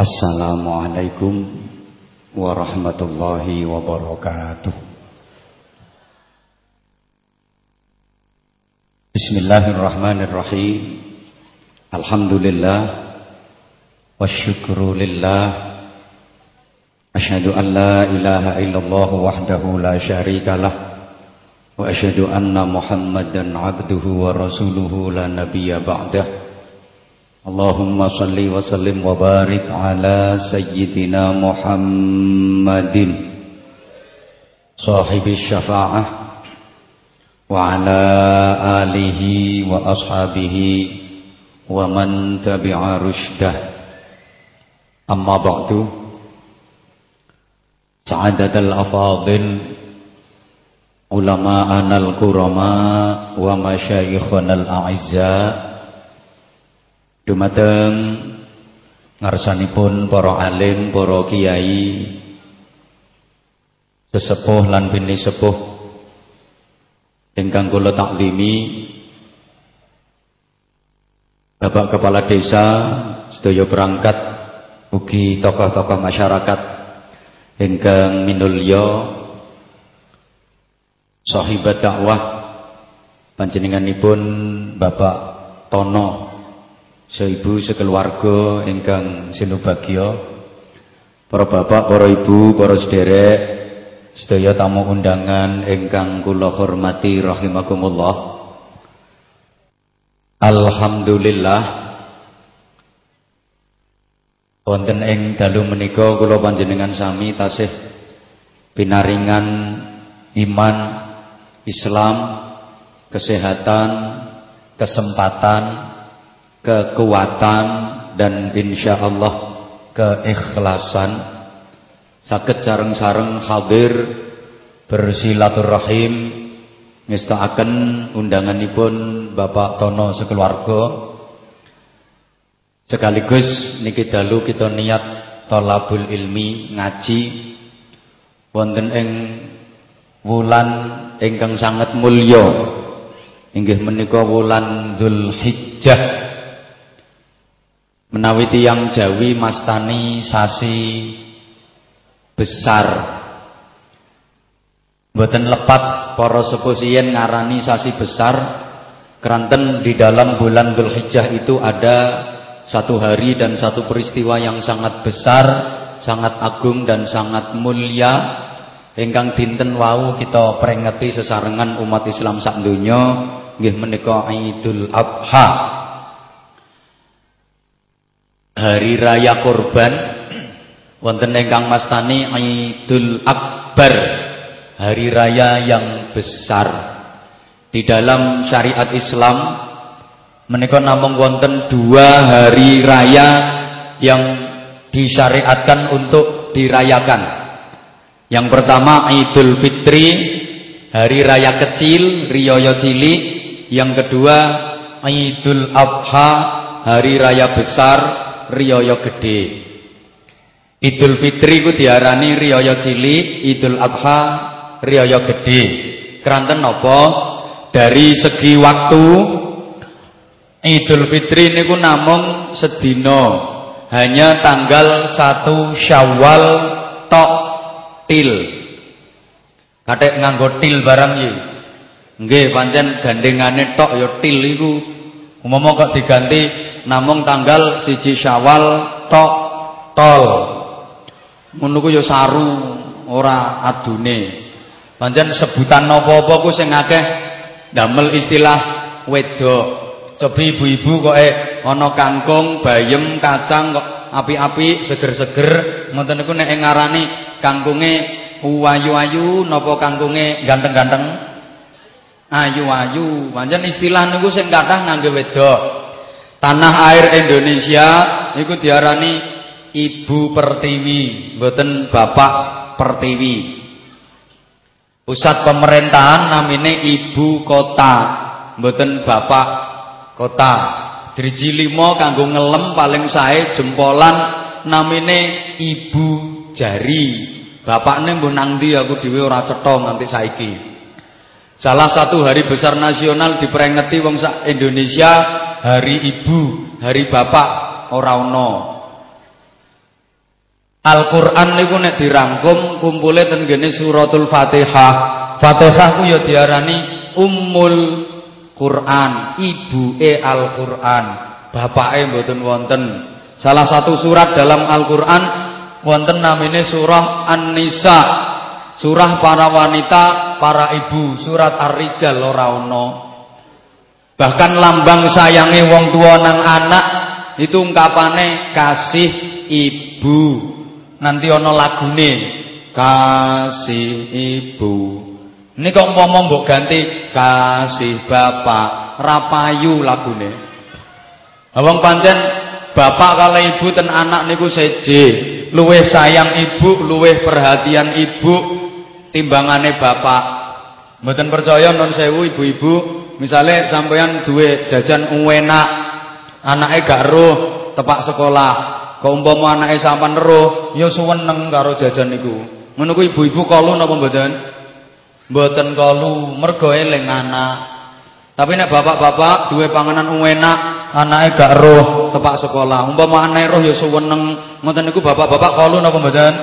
Assalamualaikum warahmatullahi wabarakatuh. Bismillahirrahmanirrahim. Alhamdulillah wasyukru lillah. Asyhadu an la ilaha illallah wahdahu la syarikalah wa asyhadu anna Muhammadan abduhu wa rasuluhu la nabiyya ba'dah. Allahumma salli wa sallim wa barik ala sayyidina Muhammadin sahibi syafa'ah wa ala alihi wa ashabihi wa man tabi'a rushdah amma ba'du sa'adatul Dumateng ngarsanipun para alim, para kiai, sesepuh lan bini sepuh ingkang kula taklimi. Bapak Kepala Desa sedaya berangkat ugi tokoh-tokoh masyarakat ingkang minulya sahibat dakwah panjenenganipun Bapak Tono Seibu sekeluarga ingkang sinubagya para bapak, para ibu, para sederek, sedaya tamu undangan ingkang kula hormati rahimakumullah. Alhamdulillah wonten ing dalu menika kula panjenengan sami tasih pinaringan iman, Islam, kesehatan, kesempatan kekuatan dan insya Allah keikhlasan. Sakit sareng-sareng hadir bersilaturahim ngestakaken undanganipun Bapak Tono sekeluarga. Sekaligus niki dalu kita niat tolabul ilmi ngaji. Wonten ing wulan ingkang sangat mulya. Inggih menika wulan Dzulhijjah menawi tiyang Jawi mastani sasi besar. Mboten lepat para sepuh ngarani sasi besar. Keranten di dalam bulan Dzulhijjah itu ada satu hari dan satu peristiwa yang sangat besar sangat agung dan sangat mulia. Ingkang dinten wau kita peringati sesarengan umat Islam sak donya nggih menika Idul Adha hari raya korban wonten ingkang mastani Idul Akbar hari raya yang besar. Di dalam syariat Islam menika namung wonten dua hari raya yang disyariatkan untuk dirayakan. Yang pertama Idul Fitri hari raya kecil riyaya cilik. Yang kedua Idul Adha hari raya besar riyaya gede. Idul Fitri ku diarani riyaya cilik, Idul Adha riyaya gede. Keranten napa? Dari segi waktu Idul Fitri niku namung sedina, hanya tanggal 1 Syawal tok til. Kathek nganggo til barang iki. Nggih, pancen gandengane tok ya til iku. Umpama kok diganti namung tanggal siji Syawal tok tol. Ngono ku saru ora adune. Pancen sebutan napa-apa ku sing akeh damel istilah wedok. Coba ibu-ibu kok eh ana kangkung, bayem, kacang kok api-api, seger-seger, ngoten niku nek ngarani kangkunge ayu-ayu napa kangkunge ganteng-ganteng? Ayu-ayu. Pancen istilah niku sing kathah ngangge wedok. Tanah air Indonesia itu diarani Ibu Pertiwi, mboten Bapak Pertiwi. Pusat pemerintahan namine Ibu Kota, mboten Bapak Kota. Driji limo kanggo ngelem paling sae jempolan namine Ibu Jari. Bapakne mbuh nang ndi aku dhewe ora cetha nganti saiki. Salah satu hari besar nasional diperingati wong sak Indonesia hari ibu, hari bapak ora ana. Al-Qur'an niku nek dirangkum kumpule ten gene suratul Fatihah. Fatihah ku ya diarani Ummul Quran, ibuke Al-Qur'an. Bapake mboten wonten. Salah satu surat dalam Al-Qur'an wonten namine surah An-Nisa. Surah para wanita, para ibu, surat Ar-Rijal ora ono. Bahkan lambang sayange wong tua nang anak itu ungkapane kasih ibu. Nanti ono lagune kasih ibu. Ini kok umpama mbok ganti kasih bapak. Rapayu lagune. Abang pancen bapak kalau ibu ten anak niku seje luweh sayang ibu luweh perhatian ibu timbangane bapak. Mboten percaya non sewu ibu-ibu misalnya sampean duwe jajan uwena anaknya gak roh tepak sekolah Kok umpama anake sampean roh, ya suweneng karo jajan niku. Ngono ibu-ibu kalu napa mboten? Mboten kalu, mergo eling anak. Tapi nek bapak-bapak duwe panganan enak, anake gak roh tepak sekolah. Umpama anake roh ya suweneng, ngoten niku bapak-bapak kalu napa mboten?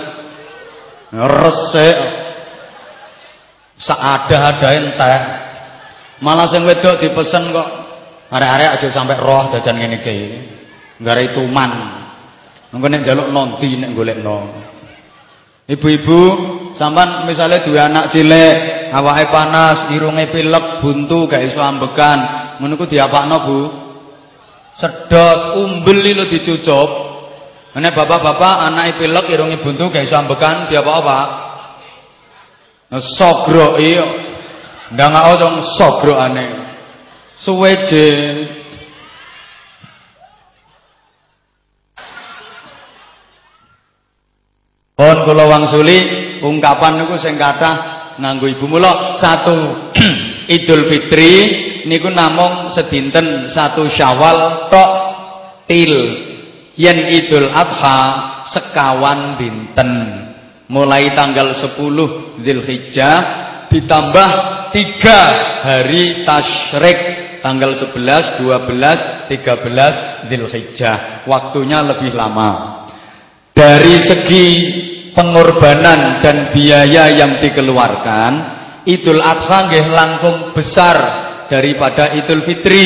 Resik. Saada-ada entek. Malah sing wedok dipesen kok arek-arek aja sampai roh jajan ngene iki. Gare tuman. Engko nek njaluk nonti nek golekno. Ibu-ibu, sampean misalnya dua anak cilik, awake panas, irunge pilek, buntu gak iso ambekan, ngono ku diapakno, Bu? Sedot, umbel lho dicucup. Nek bapak-bapak anake pilek, irunge buntu gak iso ambekan, diapa apa? Sogro iya. Ndangak dong sogro aneh. Suweje Pun kula wangsuli ungkapan niku sing kathah nganggo ibu mula satu Idul Fitri niku namung sedinten satu Syawal tok til. Yen Idul Adha sekawan dinten. Mulai tanggal 10 Dzulhijjah ditambah tiga hari tasyrik tanggal 11, 12, 13 Dzulhijjah. Waktunya lebih lama. Dari segi pengorbanan dan biaya yang dikeluarkan, Idul Adha nggih langkung besar daripada Idul Fitri.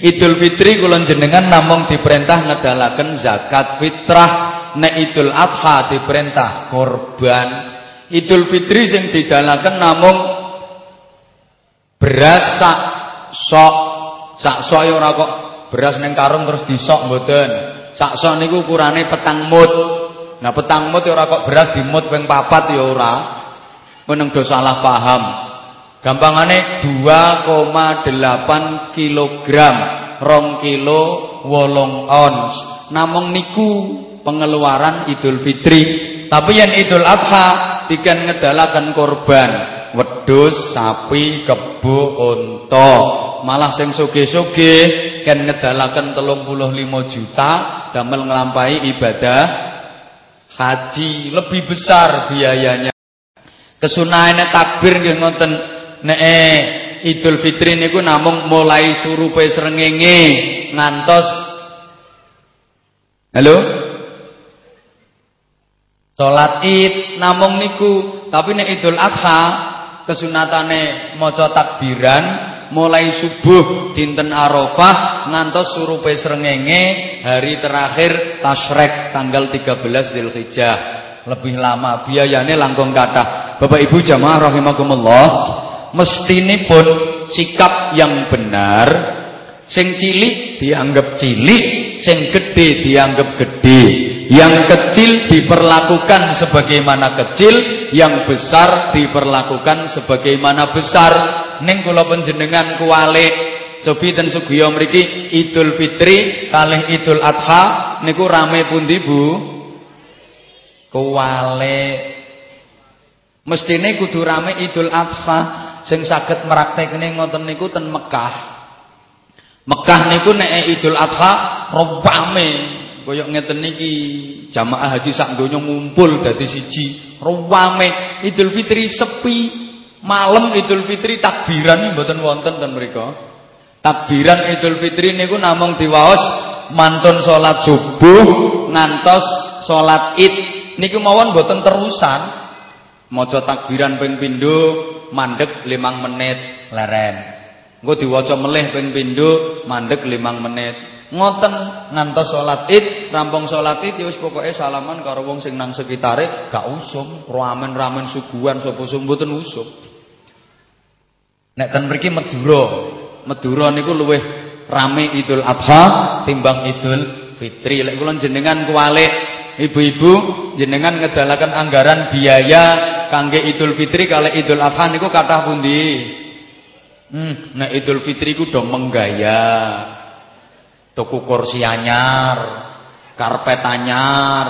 Idul Fitri kula jenengan namung diperintah ngedalaken zakat fitrah, nek Idul Adha diperintah korban. Idul Fitri sing didalaken namung beras sak sok sak sok ya ora kok beras ning karung terus disok mboten. Sak sok niku ukurane petang mut. Nah petang mut ya ora kok beras dimut ping papat ya ora. Meneng do salah paham. Gampangane 2,8 kilogram, rong kilo wolong ons. Namung niku pengeluaran Idul Fitri. Tapi yang Idul Adha dikan ngedalakan korban wedhus, sapi, kebo, unta. Malah sing kan ngedalaken 35 juta damel nglampahi ibadah haji lebih besar biayanya. Kesunahane takbir nggih ngoten nek Idul Fitri niku namung mulai surupe srengenge ngantos Halo? Salat Id namung niku, tapi nek Idul Adha kesunatane maca takbiran mulai subuh dinten Arafah ngantos surupe srengenge hari terakhir tasrek tanggal 13 Dzulhijjah. Lebih lama biayane langkung kathah. Bapak Ibu jamaah rahimakumullah, pun sikap yang benar sing cilik dianggap cilik, sing gede dianggap gede. Yang kecil diperlakukan sebagaimana kecil, yang besar diperlakukan sebagaimana besar. Ning kula panjenengan kuwalik cobi ten sugiya mriki Idul Fitri kalih Idul Adha niku rame pundi Bu? Kuwalik mestine kudu rame Idul Adha. Sing saged meraktekne ngoten niku ten Mekah. Mekah niku nek Idul Adha rame kaya ngeten niki jamaah haji sak donya ngumpul dadi siji rame Idul Fitri sepi Malam Idul Fitri takbiran mboten wonten ten mriku. Takbiran Idul Fitri niku namung diwaos mantun salat subuh ngantos salat Id Niki mawon boten terusan. Maca takbiran ping pindho mandek limang menit leren. Engko diwaca melih ping pindho mandek limang menit. Ngoten ngantos salat Id, rampung salat Id ya wis pokoke salaman karo wong sing nang sekitare gak usum, ramen-ramen suguhan sapa usum mboten usum. Nek ten mriki Madura, Madura niku luwih rame Idul Adha timbang Idul Fitri. Lek kula jenengan kualik ibu-ibu jenengan ngedalaken anggaran biaya kangge Idul Fitri kali Idul Adha niku kathah pundi? Hmm, nek Idul Fitri ku do menggaya. Tuku kursi anyar, karpet anyar,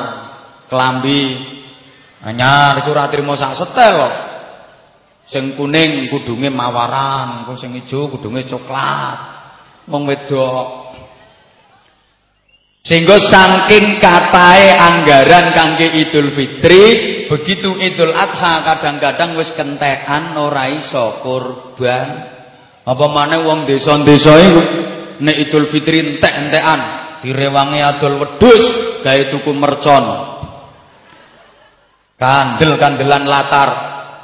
kelambi anyar iku ora trimo sak setel. Sing kuning kudunge mawaran, kok sing ijo kudunge coklat. Wong wedok sehingga saking katae anggaran kangge Idul Fitri, begitu Idul Adha kadang-kadang wis kentekan ora iso kurban. Apa maneh wong desa-desa iku nek Idul Fitri entek-entekan direwangi adol wedhus gawe tuku mercon. Kandel-kandelan latar.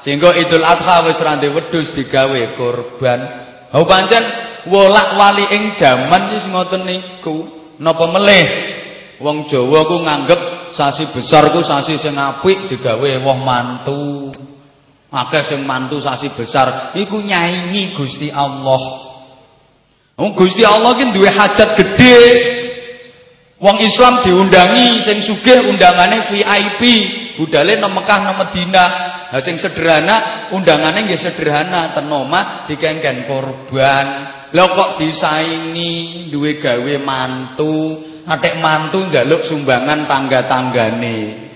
Sehingga Idul Adha wis rande wedhus digawe kurban. Hau pancen wolak-wali ing jaman wis ngoten niku. Napa melih wong Jawa ku nganggep sasi besar ku sasi sing apik digawe woh mantu. Akeh sing mantu sasi besar iku nyaingi Gusti Allah. Wong Gusti Allah ki duwe hajat gede. Wong Islam diundangi sing sugih undangane VIP, budale nang Mekah nang Madinah. Lah sing sederhana undangane nggih sederhana ten omah dikengken korban. Lah kok disaingi duwe gawe mantu, atik mantu njaluk sumbangan tangga-tanggane.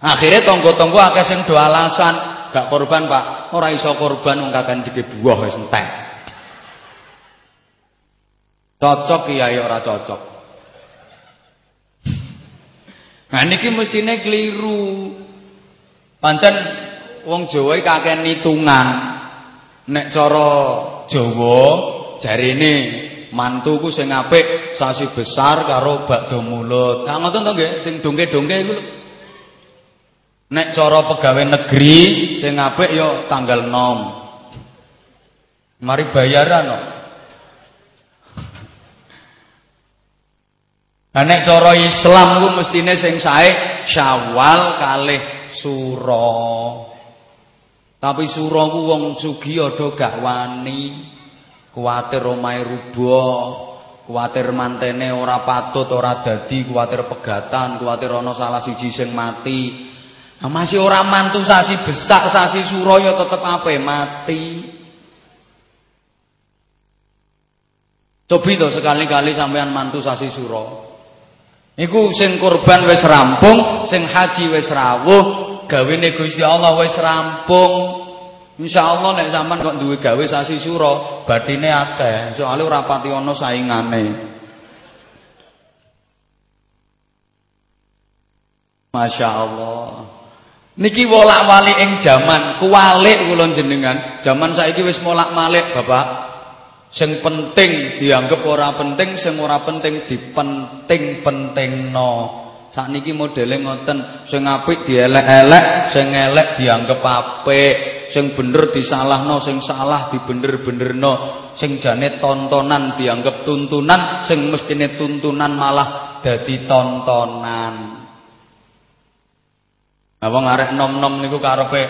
Akhirnya tonggo-tonggo akeh sing do alasan, gak korban, Pak. Ora iso korban wong kakan dike buah wis entek. Cocok kiai ora cocok. Nah niki mestine keliru. Pancen wong Jawa kakek hitungan. Nek cara Jawa jarine mantuku sing apik sasi besar karo bakdo mulut. Kang ngoten to nggih sing dongke-dongke iku. Nek cara pegawai negeri sing apik ya tanggal 6. Mari bayaran no. Nek cara Islam ku mestine sing Syawal kalih Suro. Tapi Suro ku wong sugih ada gak wani. Kuwatir omahe rubuh, kuwatir mantene ora patut ora dadi, kuwatir pegatan, kuwatir ana salah siji sing mati. Nah, masih ora mantu sasi besak, sasi suro ya tetep apa mati. Cobi to sekali-kali sampean mantu sasi suro. Iku sing kurban wis rampung, sing haji wis rawuh, gawene Gusti Allah wis rampung. Insyaallah nek sampean kok duwe gawe sasi suro, batine akeh, soalnya ora pati ana saingane. Masya Allah. Niki wolak-walik ing jaman, kuwalik kula jenengan. Jaman saiki wis molak-malik, Bapak. Sing penting dianggap ora penting, sing ora penting dipenting-pentingno. Sakniki modele ngoten, sing apik dielek-elek, sing elek dianggap apik sing bener disalahno sing salah dibener-benerno sing jane tontonan dianggap tuntunan sing mestine tuntunan malah dadi tontonan Nah wong arek nom-nom niku karepe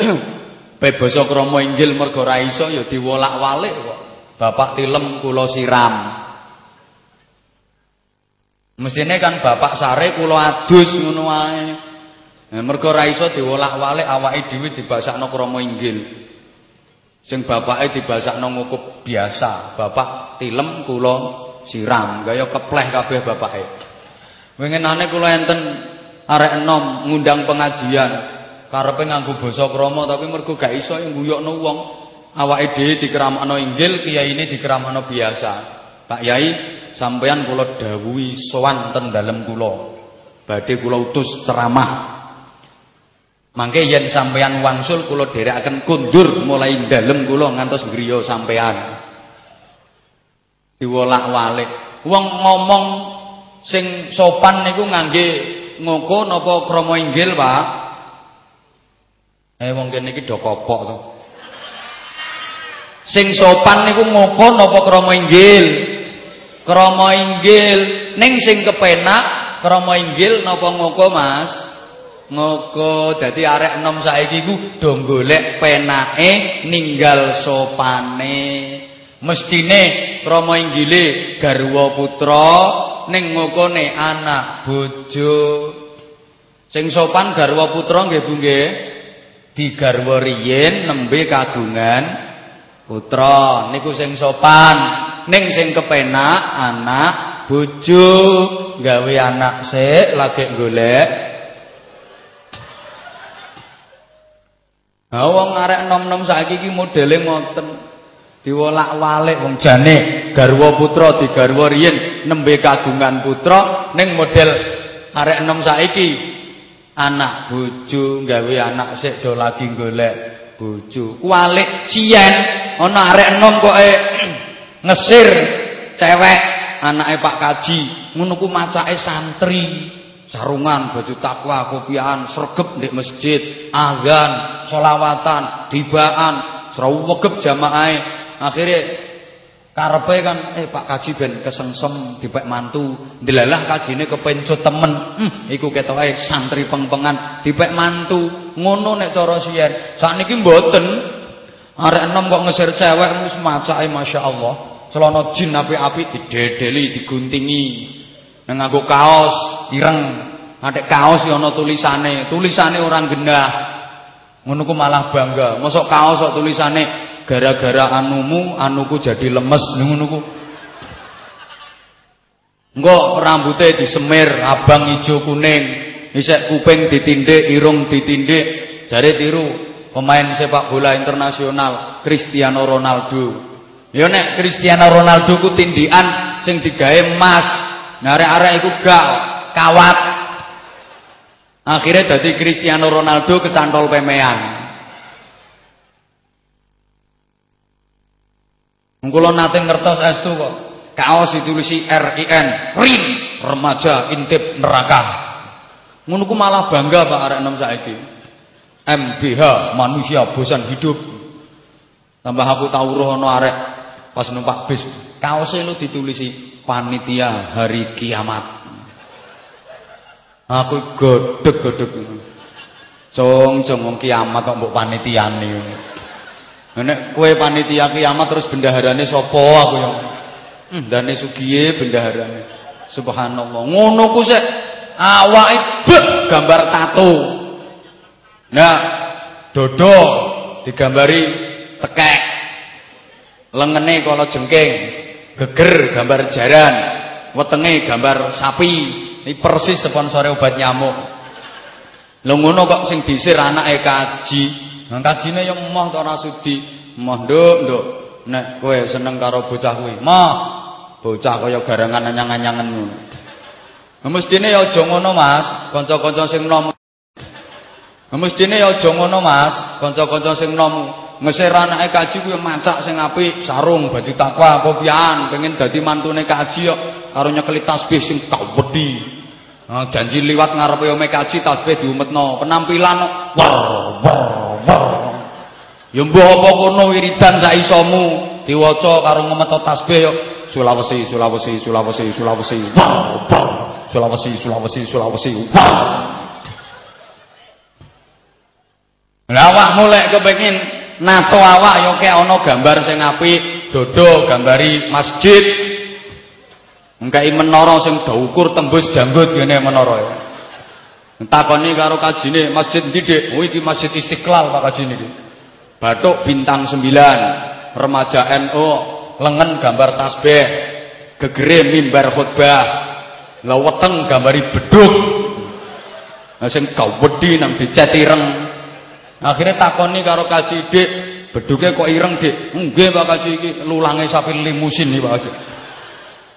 pe basa krama Injil mergo ra iso ya diwolak-walik kok. Bapak tilem kula siram. Mesine kan bapak sare kula adus ngono wae. Nah, mergo ra iso diwolak-walik awake dhewe dibasakno krama inggil. Sing bapake dibasakno ngukup biasa, bapak tilem kula siram, kaya kepleh kabeh bapake. Winginane kula enten arek enom ngundang pengajian, karepe nganggo basa krama tapi mergo gak iso nguyokno wong. Awake dhewe dikeramakno inggil, kiyaine dikeramakno biasa. Pak Yai, sampeyan kula dawuhi sowan ten dalem kula. Badhe kula utus ceramah Mangke yen sampeyan wangsul kula dherekaken kundur mulai dalem kula ngantos griya sampean. Diwolak-walik. Wong ngomong sing sopan niku ngangge ngoko napa krama inggil, Pak? Eh wong kene iki do kopok to. Sing sopan niku ngoko napa krama inggil? Krama inggil ning sing kepenak krama inggil napa ngoko, Mas? Ngoko dadi arek enom saiki ku do golek penake ninggal sopane. Mestine krama inggile garwa putra ning ngokone anak bojo. Sing sopan garwa putra nggih Bu nggih. Digarwa riyin nembe kagungan putra niku sing sopan. Ning sing kepenak anak bojo gawe anak sik lagi golek Ha wong arek nom-nom saiki iki modele ngoten. diwolak-walik wong jane garwa putra digarwa riyin nembe kagungan putra ning model arek enom saiki anak bojo gawe anak sik do lagi golek bojo kualik cien ana arek enom kok ngesir cewek anake Pak Kaji. Ngono ku macake santri sarungan baju takwa kopiahan sregep di masjid azan solawatan dibaan serawegep jamaah akhirnya karepe kan eh Pak Kaji ben kesengsem dipek mantu ndelalah kajine kepencut temen. Hmm, iku ketoke santri pengpengan dipek mantu. Ngono nek cara siyen. Sakniki mboten arek enom kok ngesir cewek wis macake masyaallah celana jin apik-apik didedeli diguntingi. Nang nganggo kaos ireng. Adek kaos ya ana tulisane. Tulisane orang genah ngono ku malah bangga. Mosok kaos kok tulisane gara-gara anumu anuku jadi lemes. Ngono ku. Engko rambutnya disemir abang ijo kuning. Isek kuping ditindik irung ditindik jare tiru pemain sepak bola internasional Cristiano Ronaldo ya nek Cristiano Ronaldo ku tindikan sing digawe emas nah arek-arek iku gak kawat akhirnya dadi Cristiano Ronaldo kecantol pemean Mengkulo nate ngertos estu kok. Kaos ditulisi RIN, RIN, remaja intip neraka. Ngono malah bangga Pak arek enom saiki. MBH, manusia bosan hidup. Tambah aku tahu roh ana arek pas numpak bis. Kaose lu ditulisi panitia hari kiamat. Aku godheg-godheg. Cong-cong wong kiamat kok mbok panitiane. Nek kue panitia kiamat terus bendaharane sapa aku yang hmm, dane sugiye bendaharane. Subhanallah. Ngono ku sik awake gambar tato. Nah, dodo digambari tekek. Lengene kala jengking, geger gambar jaran, wetenge gambar sapi. Ini persis sponsore obat nyamuk. Lho ngono kok sing disir anake kaji Nang kajine yo emoh to ora sudi. Emoh nduk, nduk. Nek kowe seneng karo bocah kuwi, moh. Bocah kaya garangan anyang-anyangen ngono. Mestine yo aja ngono, Mas. Kanca-kanca sing nom. Mestine yo aja ngono, Mas. Kanca-kanca sing nom ngesir anake kaji kuwi sing apik, sarung, baju takwa, kopian, pengen dadi mantune kaji yo karo nyekeli tasbih sing kawedi. Nah, janji liwat ngarepe ome kaji tasbih diumetno, penampilan war war Ya mbah apa kono wiridan sak isomu. Diwaca karo ngemeto tasbih yo Sulawesi Sulawesi Sulawesi Sulawesi Sulawesi Sulawesi Sulawesi Lah awakmu lek kepengin nato awak yo kek ana gambar sing apik dodo gambari masjid Engkai menara sing ukur tembus janggut ngene menara ya. Takoni karo kajine masjid ndi Dik? Oh Masjid Istiqlal Pak kajine iki. Batuk bintang 9, remaja NU, lengan gambar tasbih, gegere mimbar khutbah, laweteng gambari beduk. Nah sing wedi nang dicet ireng. Akhirnya takoni karo kaji Dik, beduke kok ireng Dik? Nggih Pak Kaji iki lulange sapi limusin iki Pak Kaji.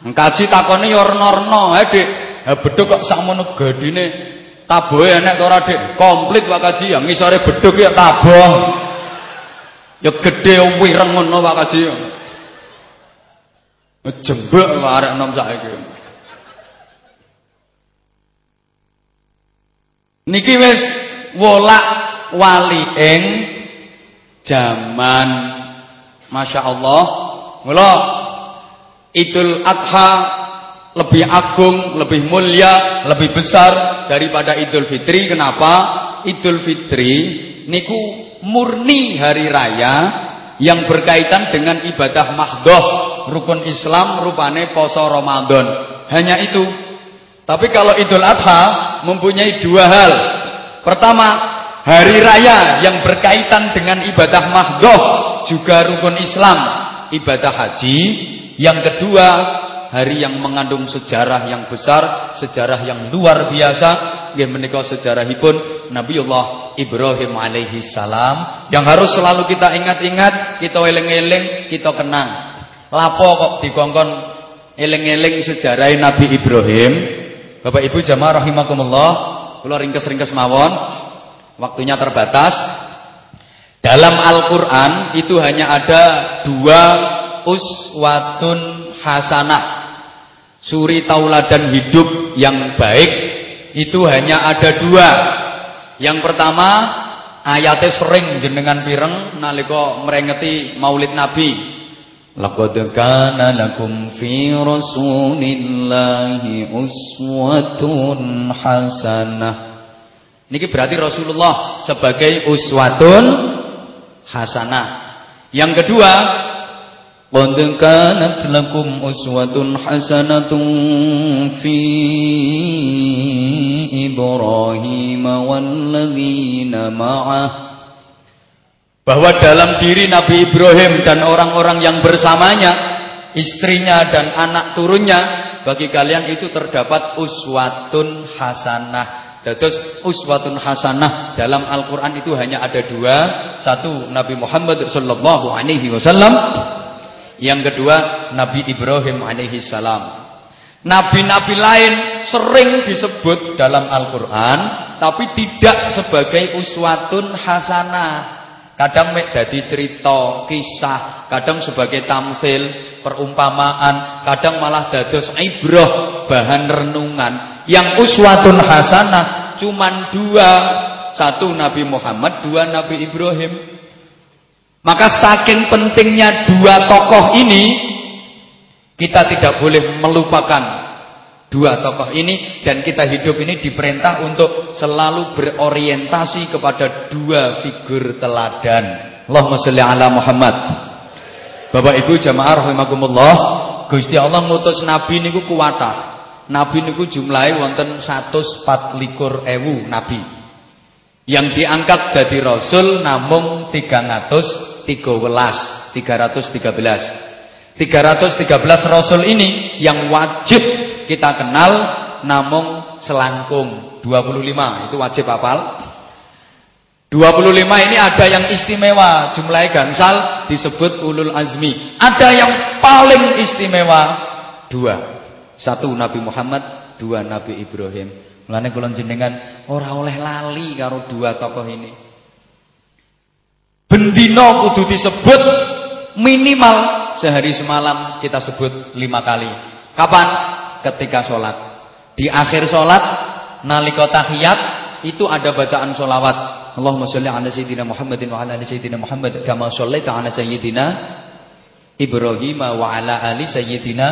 Kaji takoni ya rena-rena, ha Dik. Ha beduk kok sakmono gedine tabohe enek ora Dik? Komplit Pak Kaji, yang ngisore beduk ya taboh. Ya gede wireng ngono Pak Kaji. Jembek arek enom saiki. Niki wis wolak wali ing zaman Masya Allah Mula Idul Adha lebih agung, lebih mulia, lebih besar daripada Idul Fitri. Kenapa? Idul Fitri niku murni hari raya yang berkaitan dengan ibadah mahdoh rukun Islam rupane poso Ramadan. Hanya itu. Tapi kalau Idul Adha mempunyai dua hal. Pertama, hari raya yang berkaitan dengan ibadah mahdoh juga rukun Islam, ibadah haji. Yang kedua, hari yang mengandung sejarah yang besar, sejarah yang luar biasa, nggih menika sejarahipun Nabiullah Ibrahim alaihi salam yang harus selalu kita ingat-ingat, kita eling-eling, kita kenang. Lapo kok dikongkon eling-eling sejarah Nabi Ibrahim? Bapak Ibu jamaah rahimakumullah, kula ringkes-ringkes mawon. Waktunya terbatas. Dalam Al-Qur'an itu hanya ada dua uswatun hasanah. Suri tauladan hidup yang baik itu hanya ada dua. Yang pertama ayatnya sering jenengan pireng nalika merengeti Maulid Nabi. Laqad kana lakum fi rasulillahi uswatun hasanah. Niki berarti Rasulullah sebagai uswatun hasanah. Yang kedua, قد كانت لكم أسوة حسنة في إبراهيم والذين معه bahwa dalam diri Nabi Ibrahim dan orang-orang yang bersamanya, istrinya dan anak turunnya, bagi kalian itu terdapat uswatun hasanah. Dados uswatun hasanah dalam Al-Qur'an itu hanya ada dua, satu Nabi Muhammad sallallahu alaihi wasallam yang kedua Nabi Ibrahim alaihi salam. Nabi-nabi lain sering disebut dalam Al-Qur'an tapi tidak sebagai uswatun hasanah. Kadang mek dadi cerita, kisah, kadang sebagai tamsil, perumpamaan, kadang malah dados ibrah, bahan renungan. Yang uswatun hasanah cuman dua, satu Nabi Muhammad, dua Nabi Ibrahim. Maka saking pentingnya dua tokoh ini kita tidak boleh melupakan dua tokoh ini dan kita hidup ini diperintah untuk selalu berorientasi kepada dua figur teladan. Allahumma sholli ala Muhammad. Bapak Ibu jamaah rahimakumullah, Gusti Allah ngutus nabi niku kuwatah. Nabi niku jumlahe wonten 124 ewu nabi. Yang diangkat dari rasul namung 300 13 313 313 rasul ini yang wajib kita kenal namung selangkung 25 itu wajib hafal 25 ini ada yang istimewa jumlahnya gansal disebut ulul azmi ada yang paling istimewa dua satu Nabi Muhammad dua Nabi Ibrahim mulane kula jenengan ora oleh lali karo dua tokoh ini Bendino kudu disebut minimal sehari semalam kita sebut lima kali. Kapan? Ketika sholat. Di akhir sholat, nalika tahiyat itu ada bacaan sholawat. Allahumma sholli ala sayyidina Muhammadin wa ala ali sayyidina Muhammad kama shallaita ala sayyidina Ibrahim wa ala ali sayyidina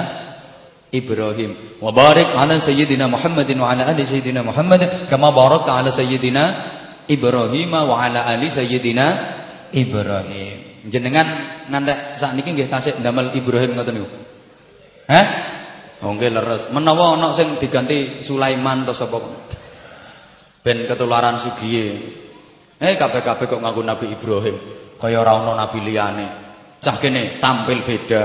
Ibrahim wa barik ala sayyidina Muhammadin wa ala ali sayyidina Muhammad kama barakta ala sayyidina Ibrahim wa ala ali sayyidina Ibrahim. Jenengan ngantek sakniki nggih tasik ndamel Ibrahim ngoten niku. Hah? Oh nggih leres. Menawa ana sing diganti Sulaiman to sapa? Ben ketularan sugiye. Eh kabeh-kabeh kok ngaku Nabi Ibrahim. Kaya ora ana nabi liyane. Cah kene tampil beda.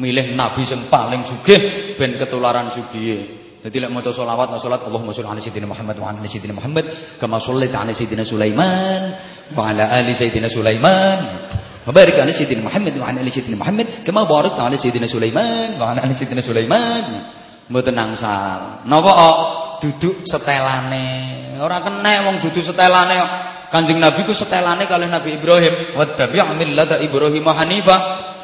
Milih nabi sing paling sugih ben ketularan sugiye. Jadi lek maca selawat nah salat Allahumma sholli ala sayyidina Muhammad wa ala sayyidina Muhammad kama shallaita ala sayyidina Sulaiman wa ala ali sayyidina Sulaiman wa ala sayyidina Muhammad wa ala sayyidina Muhammad kama barakta ala sayyidina Sulaiman wa ala sayyidina Sulaiman. Mboten angsal. Napa duduk setelane. Ora kena wong duduk setelane kok. Kanjeng Nabi ku setelane kalih Nabi Ibrahim. Wattabi' millata Ibrahim hanifah.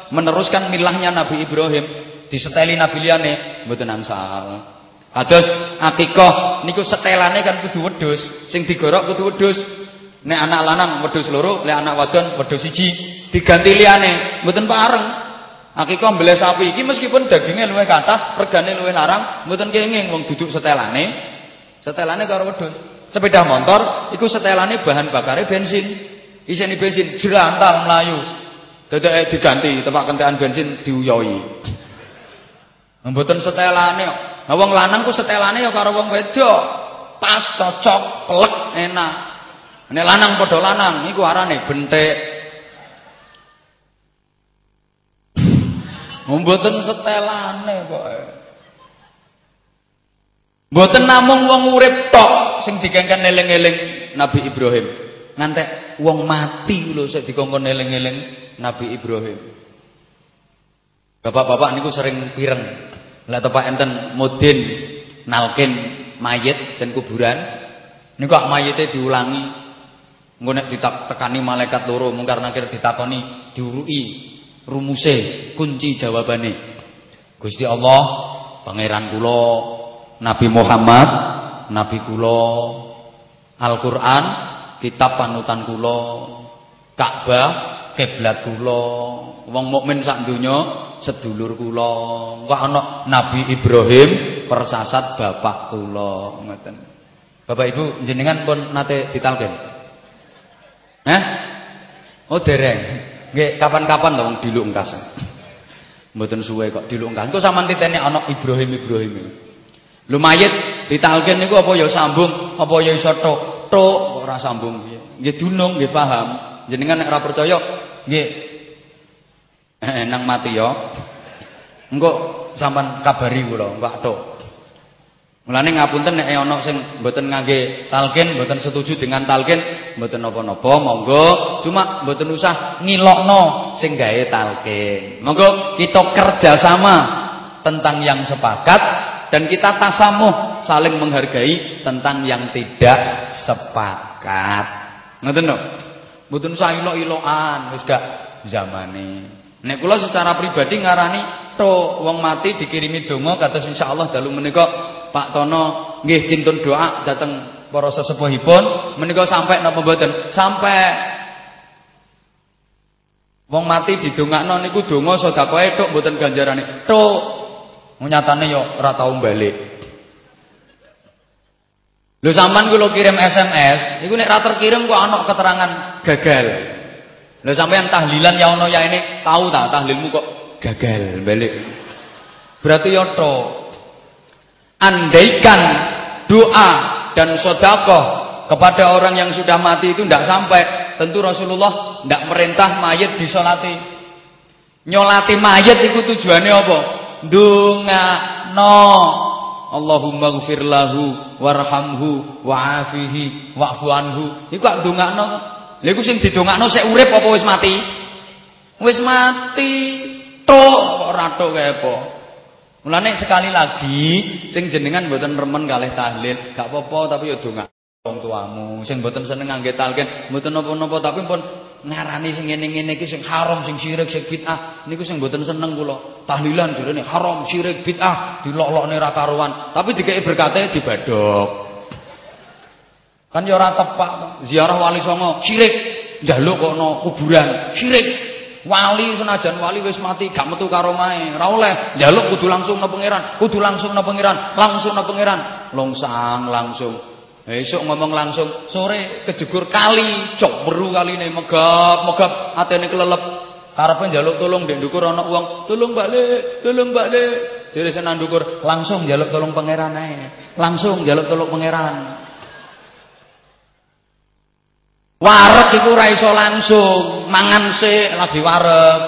Meneruskan milahnya Nabi Ibrahim. Diseteli Nabi liyane mboten angsal. Kados akikah niku setelane kan kudu wedhus, sing digorok kudu wedhus. Nek anak lanang wedhus loro, nek anak wadon wedhus siji, diganti liyane, mboten pareng. Akikah mbeleh sapi iki meskipun dagingnya luwih kathah, regane luwih larang, mboten kenging wong duduk setelane. Setelane karo wedhus. Sepeda motor iku setelane bahan bakare bensin. Isine bensin jelantal mlayu. Dadake diganti tempat kentekan bensin diuyoi. Mboten setelane kok. Nah wong lanang ku setelane ya karo wong wedok. Pas cocok, pelek, enak. Nek lanang padha lanang iku arane bentek. Mboten setelane kok. Mboten namung wong urip tok sing dikengken eling-eling Nabi Ibrahim. Ngantek wong mati lho sik dikongkon eling-eling Nabi Ibrahim. Bapak-bapak niku sering pireng. Lah tepak enten mudin nalkin mayit dan kuburan. Niku kok mayite diulangi. Engko nek ditekani malaikat loro mungkar nakir ditakoni diurui rumuse kunci jawabane. Gusti Allah pangeran kula Nabi Muhammad nabi kula Al-Qur'an kitab panutan kula Ka'bah kiblat kula wong mukmin sak donya sedulur kula kok ana Nabi Ibrahim persasat bapak kula ngoten Bapak Ibu jenengan pun nate ditalken Hah? Oh dereng. Nggih, kapan-kapan to wong diluk engkas. Mboten suwe kok diluk engkas. Engko sampean titeni ana Ibrahim Ibrahim. Lho mayit ditalken niku apa ya sambung, apa ya iso tok. Tok ora sambung piye. Nggih dunung nggih paham. Jenengan nek ora percaya nggih eh nang mati ya. Engko sampean kabari kula, engko tok. Mulane ngapunten nek ana sing mboten ngangge talqin, mboten setuju dengan talqin, mboten napa-napa, monggo. Cuma mboten usah ngilokno sing gawe talqin. Monggo kita kerjasama tentang yang sepakat dan kita tasamuh saling menghargai tentang yang tidak sepakat. Ngoten lho. Mboten usah ilok-ilokan, wis gak zamane. Nek kula secara pribadi ngarani to wong mati dikirimi donga kados insyaallah dalu menika Pak Tono nggih kintun doa dateng para sesepuhipun menika sampai napa mboten? Sampai Wong mati didongakno niku donga sedekahe tok mboten ganjarane. Tok. Nyatane yo ora tau balik. Lho sampean kula kirim SMS, niku nek ra terkirim kok ana keterangan gagal. Lho sampean tahlilan ya ono ya ini tahu ta tahlilmu kok gagal balik. Berarti yo tok andaikan doa dan sodakoh kepada orang yang sudah mati itu tidak sampai tentu Rasulullah tidak merintah mayat disolati nyolati mayat itu tujuannya apa dunga no Allahumma gfir lahu warhamhu wa'afihi wa'fu anhu iku kok ndongakno lha iku sing didongakno sik urip apa wis mati wis mati tok ora tok kaya apa Mulane sekali lagi sing jenengan mboten remen kalih tahlil, gak apa-apa tapi ya donga wong tuamu. Sing mboten seneng ngangge talqin, mboten napa-napa tapi pun ngarani sing ngene-ngene iki sing haram, sing syirik, sing bid'ah. Niku sing mboten seneng kula. Tahlilan jarene haram, syirik, bid'ah, dilok-lokne ra karuan. Tapi dikeki berkate dibadok. Kan ya ora tepak ziarah wali songo, syirik. Njaluk kono kuburan, syirik. Wali senajan wali wis mati gak metu karo mae. Ora oleh kudu langsung nang pangeran, kudu langsung nang pangeran, langsung nang pangeran. Longsang langsung. Esuk ngomong langsung, sore kejegur kali, cok beru kaline megap, megap atene kelelep. Karepe njaluk tolong ndek ndukur ana wong, tolong balik, tolong balik. Jare senan ndukur, langsung njaluk tolong pangeran ae. Langsung njaluk tolong pangeran. Wareg iku ora iso langsung, mangan sik lagi wareg.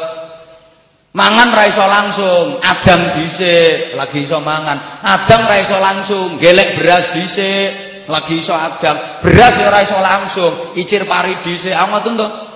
Mangan ra iso langsung, adang dhisik lagi iso mangan. Adang ra iso langsung, gelek beras dhisik lagi iso adang. Beras ora iso langsung, icir pari dhisik. Ah ngoten.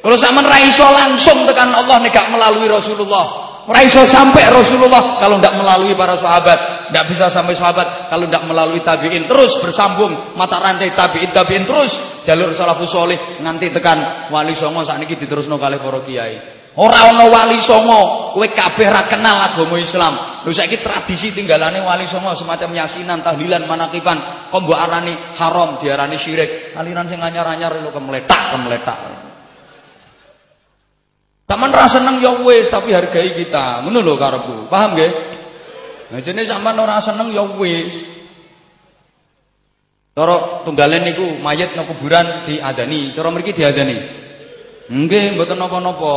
Kalau sampean ra iso langsung tekan Allah gak melalui Rasulullah. Ora iso sampai Rasulullah kalau ndak melalui para sahabat, ndak bisa sampai sahabat kalau ndak melalui tabi'in. Terus bersambung mata rantai tabi'in tabi'in terus jalur salafus soleh nganti tekan wali songo sakniki diterusno kalih para kiai. Ora ana wali songo, kowe kabeh ra kenal agama Islam. Lho saiki tradisi tinggalane wali songo semacam yasinan, tahlilan, manakiban, kok mbok arani haram, diarani syirik. Aliran sing anyar-anyar lho kemletak, kemletak. Taman rasa seneng ya wis, tapi hargai kita. Ngono lho karepku. Paham nggih? Nah jenenge sampean ora seneng ya wis. Cara tunggalen niku mayit nang kuburan diadani, cara mriki diadani. Nggih, mboten napa-napa.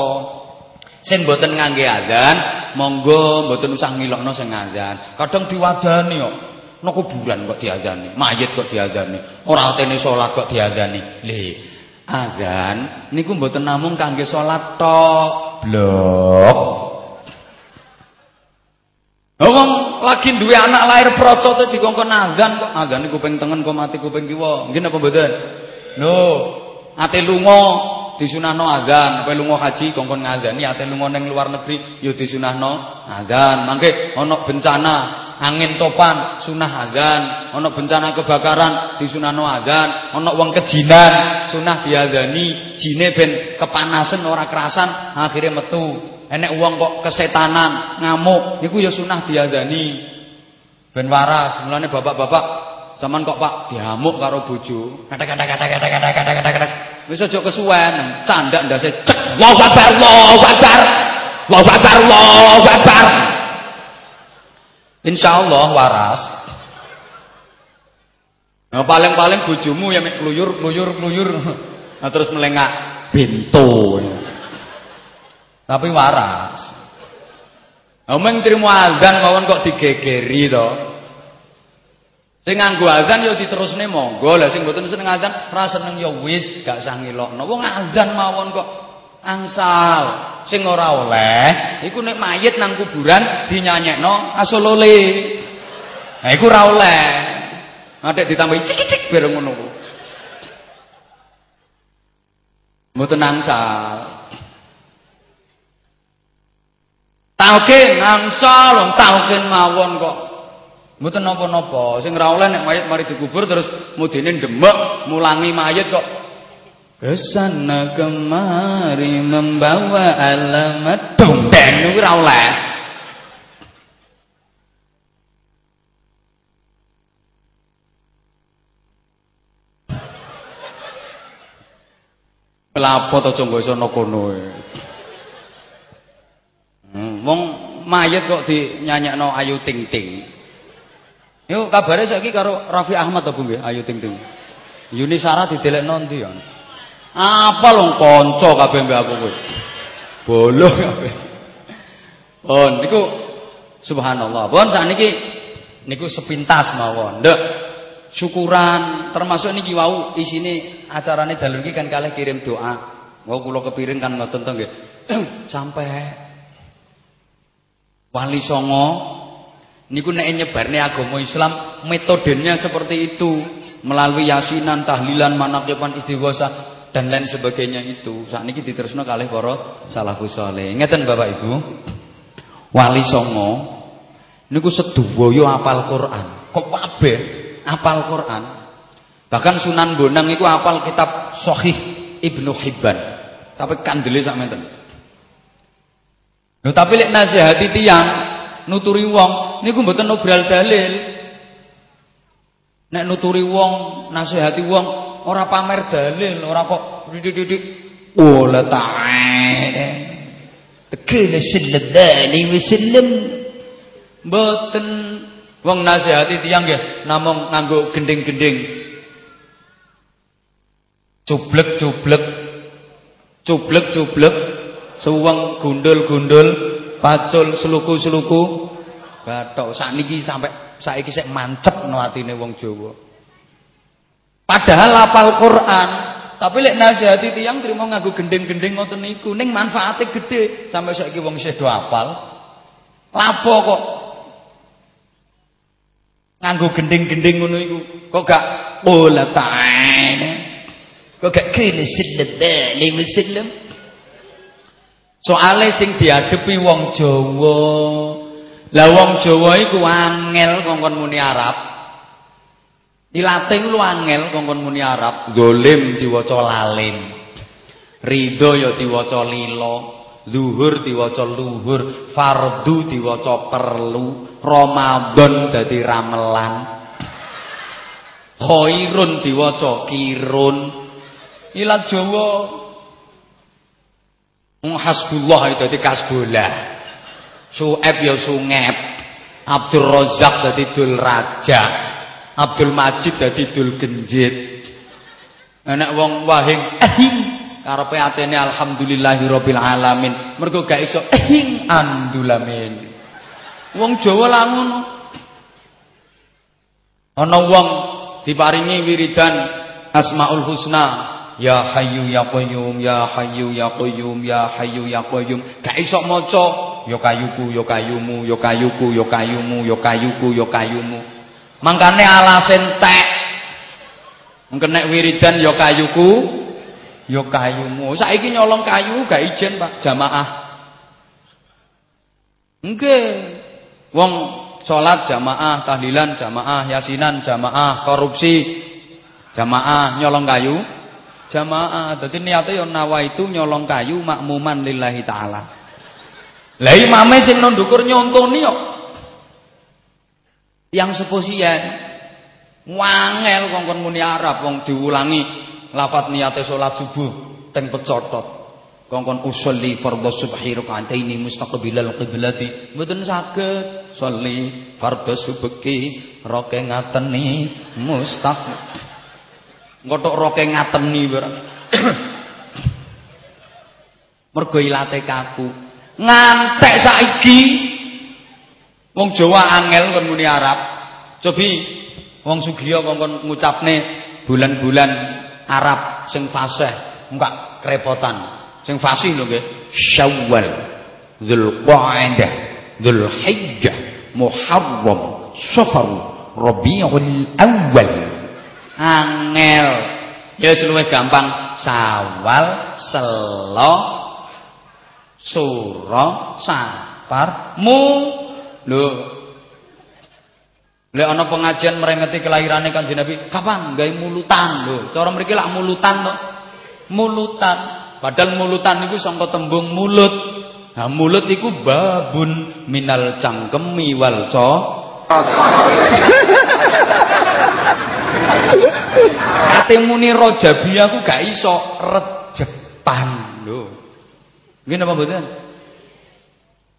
Sing mboten ngangge adzan, monggo mboten usah ngilokno sing adzan. Kadang diwadani kok. Nang kuburan kok diadzani, mayit kok diadzani. Ora atene salat kok diadzani. Lih, adzan niku mboten namung kangge salat tok. Blok. Wong lagi duwe anak lahir procote dikongkon adzan kok adzane kuping tengen kok mati kuping kiwa. Nggih napa mboten? Lho, ate lunga disunahno adzan, kowe lunga haji kongkon ngadzani, ate lunga ning luar negeri ya disunahno adzan. Mangke ana bencana angin topan sunah adzan, ana bencana kebakaran disunahno adzan, ana wong kejinan sunah diadzani, jine ben kepanasan ora kerasan akhirnya metu. Enek wong kok kesetanan, ngamuk, niku ya sunah diadzani. Ben waras, mulane bapak-bapak zaman kok Pak diamuk karo bojo. Kata-kata kata-kata kata-kata kata-kata Wis aja kesuwen, candak ndase cek. Allahu Akbar, Allahu Akbar. Allahu Akbar, Allahu Akbar. Insyaallah waras. Nah, paling-paling bojomu ya mek kluyur, kluyur. Nah, terus melengak bento. Tapi waras. Omong trimo azan mawon kok digegeri to. Sing nganggo azan ya diterusne monggo. Lah sing mboten seneng azan, ora seneng ya wis, gak usah ngilokno. Wong azan mawon kok angsal. Sing ora oleh iku nek mayit nang kuburan dinyanyekno asolole. Nah iku ora oleh. Nek ditambahi cik-cik bareng ngono ku. Mboten angsal. Tauke angsal, tauke mawon kok Mboten napa-napa, sing ora oleh nek mayit mari dikubur terus mudine demek mulangi mayit kok ke sana kemari membawa alamat domben niku ora oleh. Lapo to jonggo iso kono. Hmm, wong mayit kok dinyanyekno ayu ting ting. Yo kabare saiki karo Raffi Ahmad Bu nggih, Ayu Ting Ting. Yuni Sarah didelekno ndi ya? Apa lho kanca kabeh mbek aku kowe. Bolo kabeh. Oh niku subhanallah. Pun sakniki niku sepintas mawon. Nduk syukuran termasuk niki wau isine acarane dalur iki kan kalih kirim doa. Wau kula kepiring kan ngoten to nggih. Sampai Wali Songo Niku nek nyebarne agama Islam metodenya seperti itu melalui yasinan, tahlilan, manaqiban, istighosah dan lain sebagainya itu. Saat ini diterusno kalih para salafus saleh. Ngeten Bapak Ibu. Wali Songo niku sedaya apal Quran. Kok kabeh apal Quran. Bahkan Sunan Bonang niku apal kitab Sahih Ibnu Hibban. Tapi kandele sak menten. Lho tapi lek nasihati tiyang nuturi wong niku mboten obral dalil. Nek nuturi wong, nasihati wong ora pamer dalil, ora kok didik-didik. Oh la ta'ala. Tekene sallallahu wasallam mboten. Wong nasihati tiyang nggih namung nganggo gending-gending. Cublek-cublek cublek-cublek suweng gundul-gundul pacul seluku-seluku. Bathok sakniki sampai saiki sik mancepno atine wong Jawa padahal hafal Quran tapi lek nasihati tiyang trimo nganggo gending-gending ngoten niku ning manfaate gede sampai saiki wong isih do hafal. Lapo kok nganggo gending-gending ngono iku kok gak pola ta'ala kok gak kene sallallahu alaihi wasallam Soale sing diadepi wong Jawa. Lah wong Jawa iku angel kongkon muni Arab. Dilatih lu angel kongkon muni Arab. Dolim diwaca lalim. Ridho ya diwaca lilo. Zuhur diwaca luhur, fardu diwaca perlu, Ramadan dadi ramelan. Khairun diwaca kirun. Ilat Jawa Hasbullah itu dadi kasbullah. Su'eb ya sungep. Abdul Razak dadi dul raja. Abdul Majid dadi dul genjit. Enak wong wahing ehing karepe atene alhamdulillahirabbil alamin. Mergo gak iso ehing andulamin. Wong Jawa lah ngono. Ana wong diparingi wiridan Asmaul Husna Ya Hayyu Ya Qayyum Ya Hayyu Ya Qayyum Ya Hayyu Ya Qayyum gak iso maca ya kayuku ya kayumu ya kayuku ya kayumu ya kayuku ya kayumu mangkane alase entek nek wiridan ya kayuku. Ya kayumu. Saiki nyolong kayu gak ijen Pak. Jamaah. Nggih. Wong salat jamaah tahlilan jamaah yasinan jamaah korupsi jamaah nyolong kayu. Jamaah. Dadi niate ya nawaitu nyolong kayu makmuman lillahi taala. Lah imame sing ndukur nyontoni kok. Yang seposian wangel kongkon muni Arab wong diulangi lafat niate salat subuh teng pecotot. Kongkon usolli fardhu subhi raka'ataini mustaqbilal qiblati. Mboten saged sholli fardhu subhi roke ngateni mustaqbil Ngotok roke ngateni. Mergo ilate kaku. Ngantek saiki. Wong Jawa angel kon muni Arab. Cobi wong Sugiya kongkon ngucapne bulan-bulan Arab sing fasih, enggak kerepotan. Sing fasih lho nggih. Syawal, Dzulqa'dah, Dzulhijjah, Muharram, Safar, Rabiul Awal angel ya luwih gampang sawal selo suro sapar mu lho Lek ana pengajian merengeti kelahirane Kanjeng Nabi, kapan gawe mulutan lho. Cara mriki lak mulutan to. Mulutan. Padahal mulutan niku sangka tembung mulut. Nah, mulut iku babun minal cangkemi wal Kate muni rojabi aku gak iso rejepan lho. Nggih napa mboten?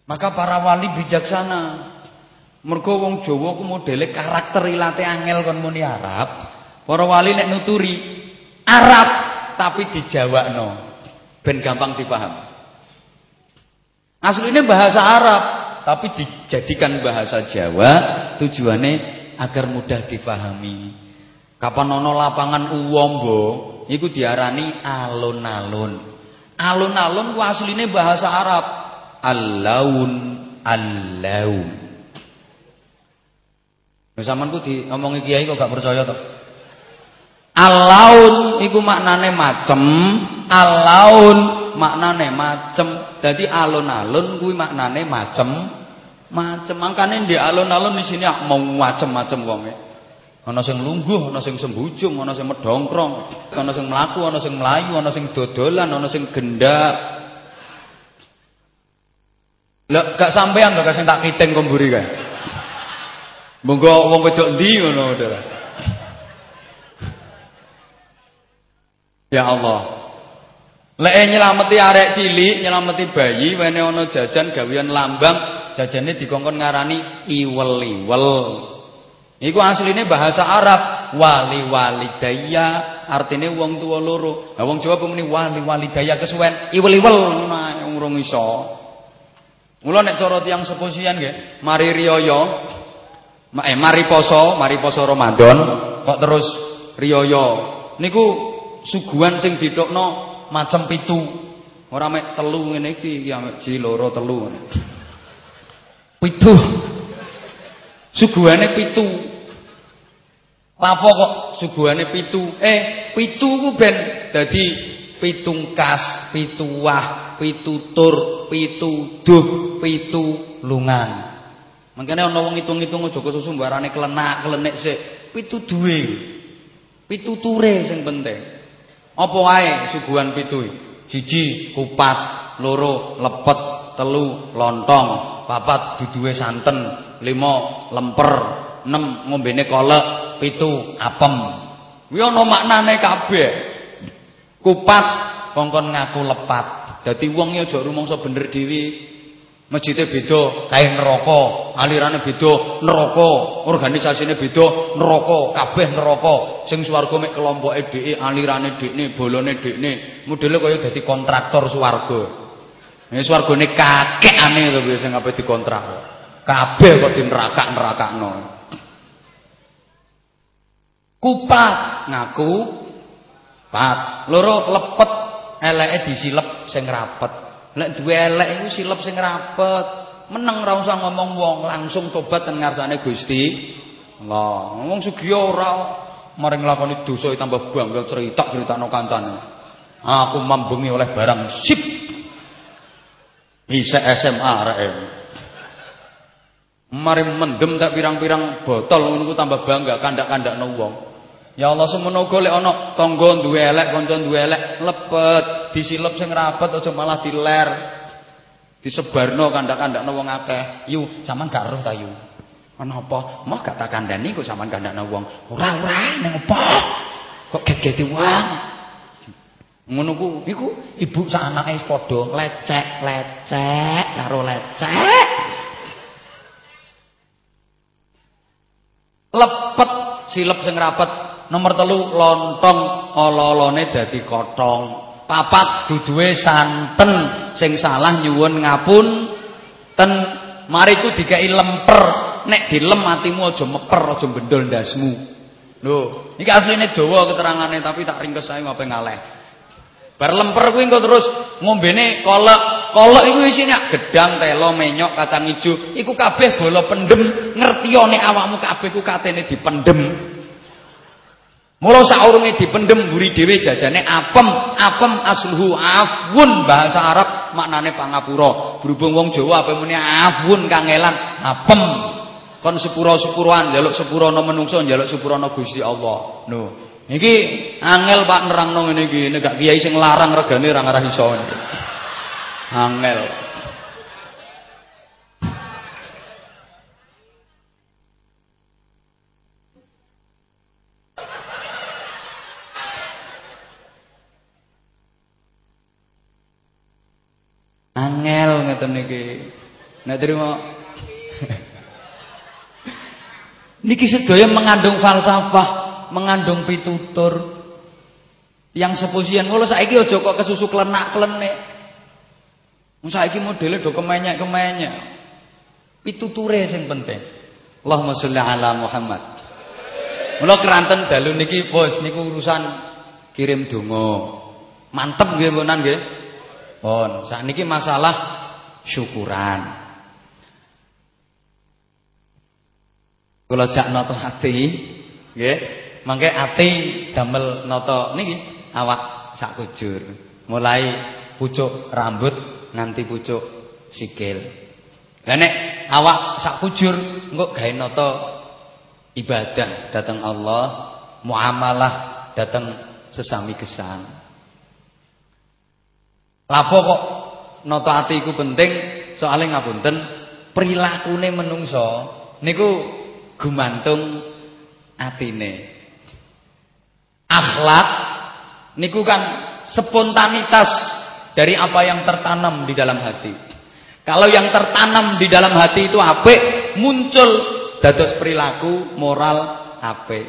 Maka para wali bijaksana. Mergo wong Jawa ku modele karakter ilate angel kon muni Arab. Para wali nek nuturi Arab tapi dijawakno ben gampang dipaham. Aslinya bahasa Arab tapi dijadikan bahasa Jawa tujuannya agar mudah difahami. Kapan ana lapangan uwombo iku diarani alun-alun. Alun-alun ku asline bahasa Arab. Al-laun al-laun. Sampeyan ku diomongi kiai kok gak percaya to? Al-laun iku maknane macem, al-laun maknane macem. Dadi alun-alun kuwi maknane macem, macem. Mangkane di alun-alun di sini mau macem-macem wonge. ana sing lungguh ana sing sembujung ana sing medongkrong ana sing mlaku ana sing mlayu ana sing dodolan ana sing gendak lek gak sampean to sing tak kiting komburi kae monggo wong wedok ndi ngono Saudara Ya Allah lek nyelameti arek cilik nyelameti bayi wene ana jajan gawean lambang jajane dikongkon ngarani iwel-iwel Iku asline bahasa Arab, wali walidaya artine wong tua loro. Lah wong Jawa pemuni wali walidaya kesuwen iwel-iwel nah urung iso. Mula nek cara tiyang seposian nggih, mari riyaya eh mari poso, mari poso Ramadan kok terus riyaya. Niku suguhan sing dithokno macem pitu. Ora mek telu ngene iki, ya mek loro telu. Pitu. Suguhane pitu. Lapo kok suguhane pitu? Eh, pitu ku ben dadi pitungkas, pituwah, pitutur, pituduh, pitulungan. Mangkane ana wong ngitung-ngitung aja kesusu mbarane klenak, klenik sik. Pituduhe. Pituture sing penting. Apa wae suguhan pitu? Siji kupat, loro lepet, telu lontong, papat duduhe santen, lima lemper, enam ngombene kolek, pitu apem. Kuwi ana maknane kabeh. Kupat kongkon ngaku lepat. Dadi wong ya aja rumangsa bener dhewe. Masjidnya beda, kain neraka, alirannya beda, neraka, organisasinya beda, neraka, kabeh neraka. Sing swarga mek kelompoke dheke, alirane dhekne, bolone dhekne, modele kaya dadi kontraktor swarga. Ya swargane kakekane to biasa ngapain dikontrak. Kabeh kok dinerakak-nerakakno. Kupat ngaku pat, loro lepet eleke disilep sing rapet. Lek duwe elek iku silep sing rapet. Meneng ora usah ngomong wong, langsung tobat nang ngarsane Gusti Allah. Ngomong sugiya ora maring nglakoni dosa tambah bangga cerita critakno kancane. Aku mambengi oleh barang sip. Bisa SMA areke. Mari mendem tak pirang-pirang botol ngono tambah bangga kandak-kandakno wong. Ya Allah semono golek ana tangga duwe elek, kanca duwe elek, lepet, disilep sing rapet aja malah diler. Disebarno kandak-kandakno wong akeh. Yu, sampean gak roh ta yu? Mau gak tak kandhani kok sampean kandakno wong. Ora ora ning apa? Kok gegete wong? Ngono ku iku ibu sak anake padha lecek-lecek karo lecek. Lepet silep sing rapet Nomor telu lontong ololone dadi kotong. Papat duduhe santen sing salah nyuwun ngapun ten mari ku dikai lemper nek dilem atimu aja meper aja bendol ndasmu. Lho, iki asline dawa keterangane tapi tak ringkes ae ngape ngaleh. Bar lemper kuwi engko terus ngombene kolek. Kolek iku isine gedang, telo, menyok, kacang ijo. Iku kabeh bola pendem. Ngertiyone awakmu kabeh ku katene dipendem. Mula saurunge dipendem mburi dhewe jajane apem, apem asluhu afun bahasa Arab maknane pangapura. Berhubung wong Jawa apa muni afun kangelan, apem. Kon sepura-sepuruan njaluk sepurana menungso njaluk sepurana Gusti Allah. No. Iki angel Pak nerangno ngene iki, nek gak kiai sing larang regane ora ngarah iso. Angel. Angel ngeten niki. Nek terima Niki sedaya mengandung falsafah, mengandung pitutur. Yang sepusian kula saiki aja kok kesusu klenak-klenik. Wong saiki modele do kemenyek-kemenyek. Pituture sing penting. Allahumma sholli ala Muhammad. Mula keranten dalu niki bos niku urusan kirim donga. Mantep nggih mbonan nggih. Pun, sakniki masalah syukuran. Kula jak nata ati, nggih. Mangke ati damel nata niki awak sak kujur. Mulai pucuk rambut nganti pucuk sikil. Lah nek awak sak kujur engko gawe nata ibadah datang Allah, muamalah datang sesami gesang. Lapo kok nata ati iku penting? Soale ngapunten, prilakune menungso niku gumantung atine. Akhlak niku kan spontanitas dari apa yang tertanam di dalam hati. Kalau yang tertanam di dalam hati itu apik, muncul dados perilaku moral apik.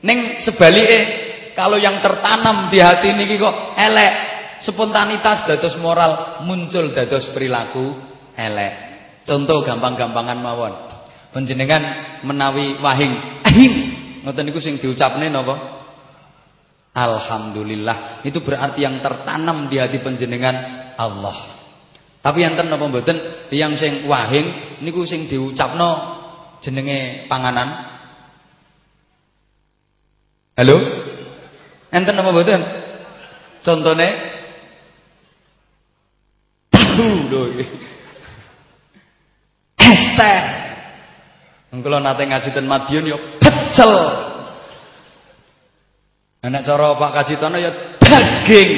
Ning sebalike kalau yang tertanam di hati niki kok elek, spontanitas dados moral muncul dados perilaku elek. Contoh gampang-gampangan mawon. Panjenengan menawi wahing ahim ngoten niku sing diucapne napa? Alhamdulillah. Itu berarti yang tertanam di hati panjenengan Allah. Tapi enten napa mboten tiyang sing wahing niku sing diucapno jenenge panganan? Halo? Enten napa mboten? Contone lho iki. Es teh. Engko nate ngaji ten Madiun yo pecel. Nek cara Pak Kajitono ya daging.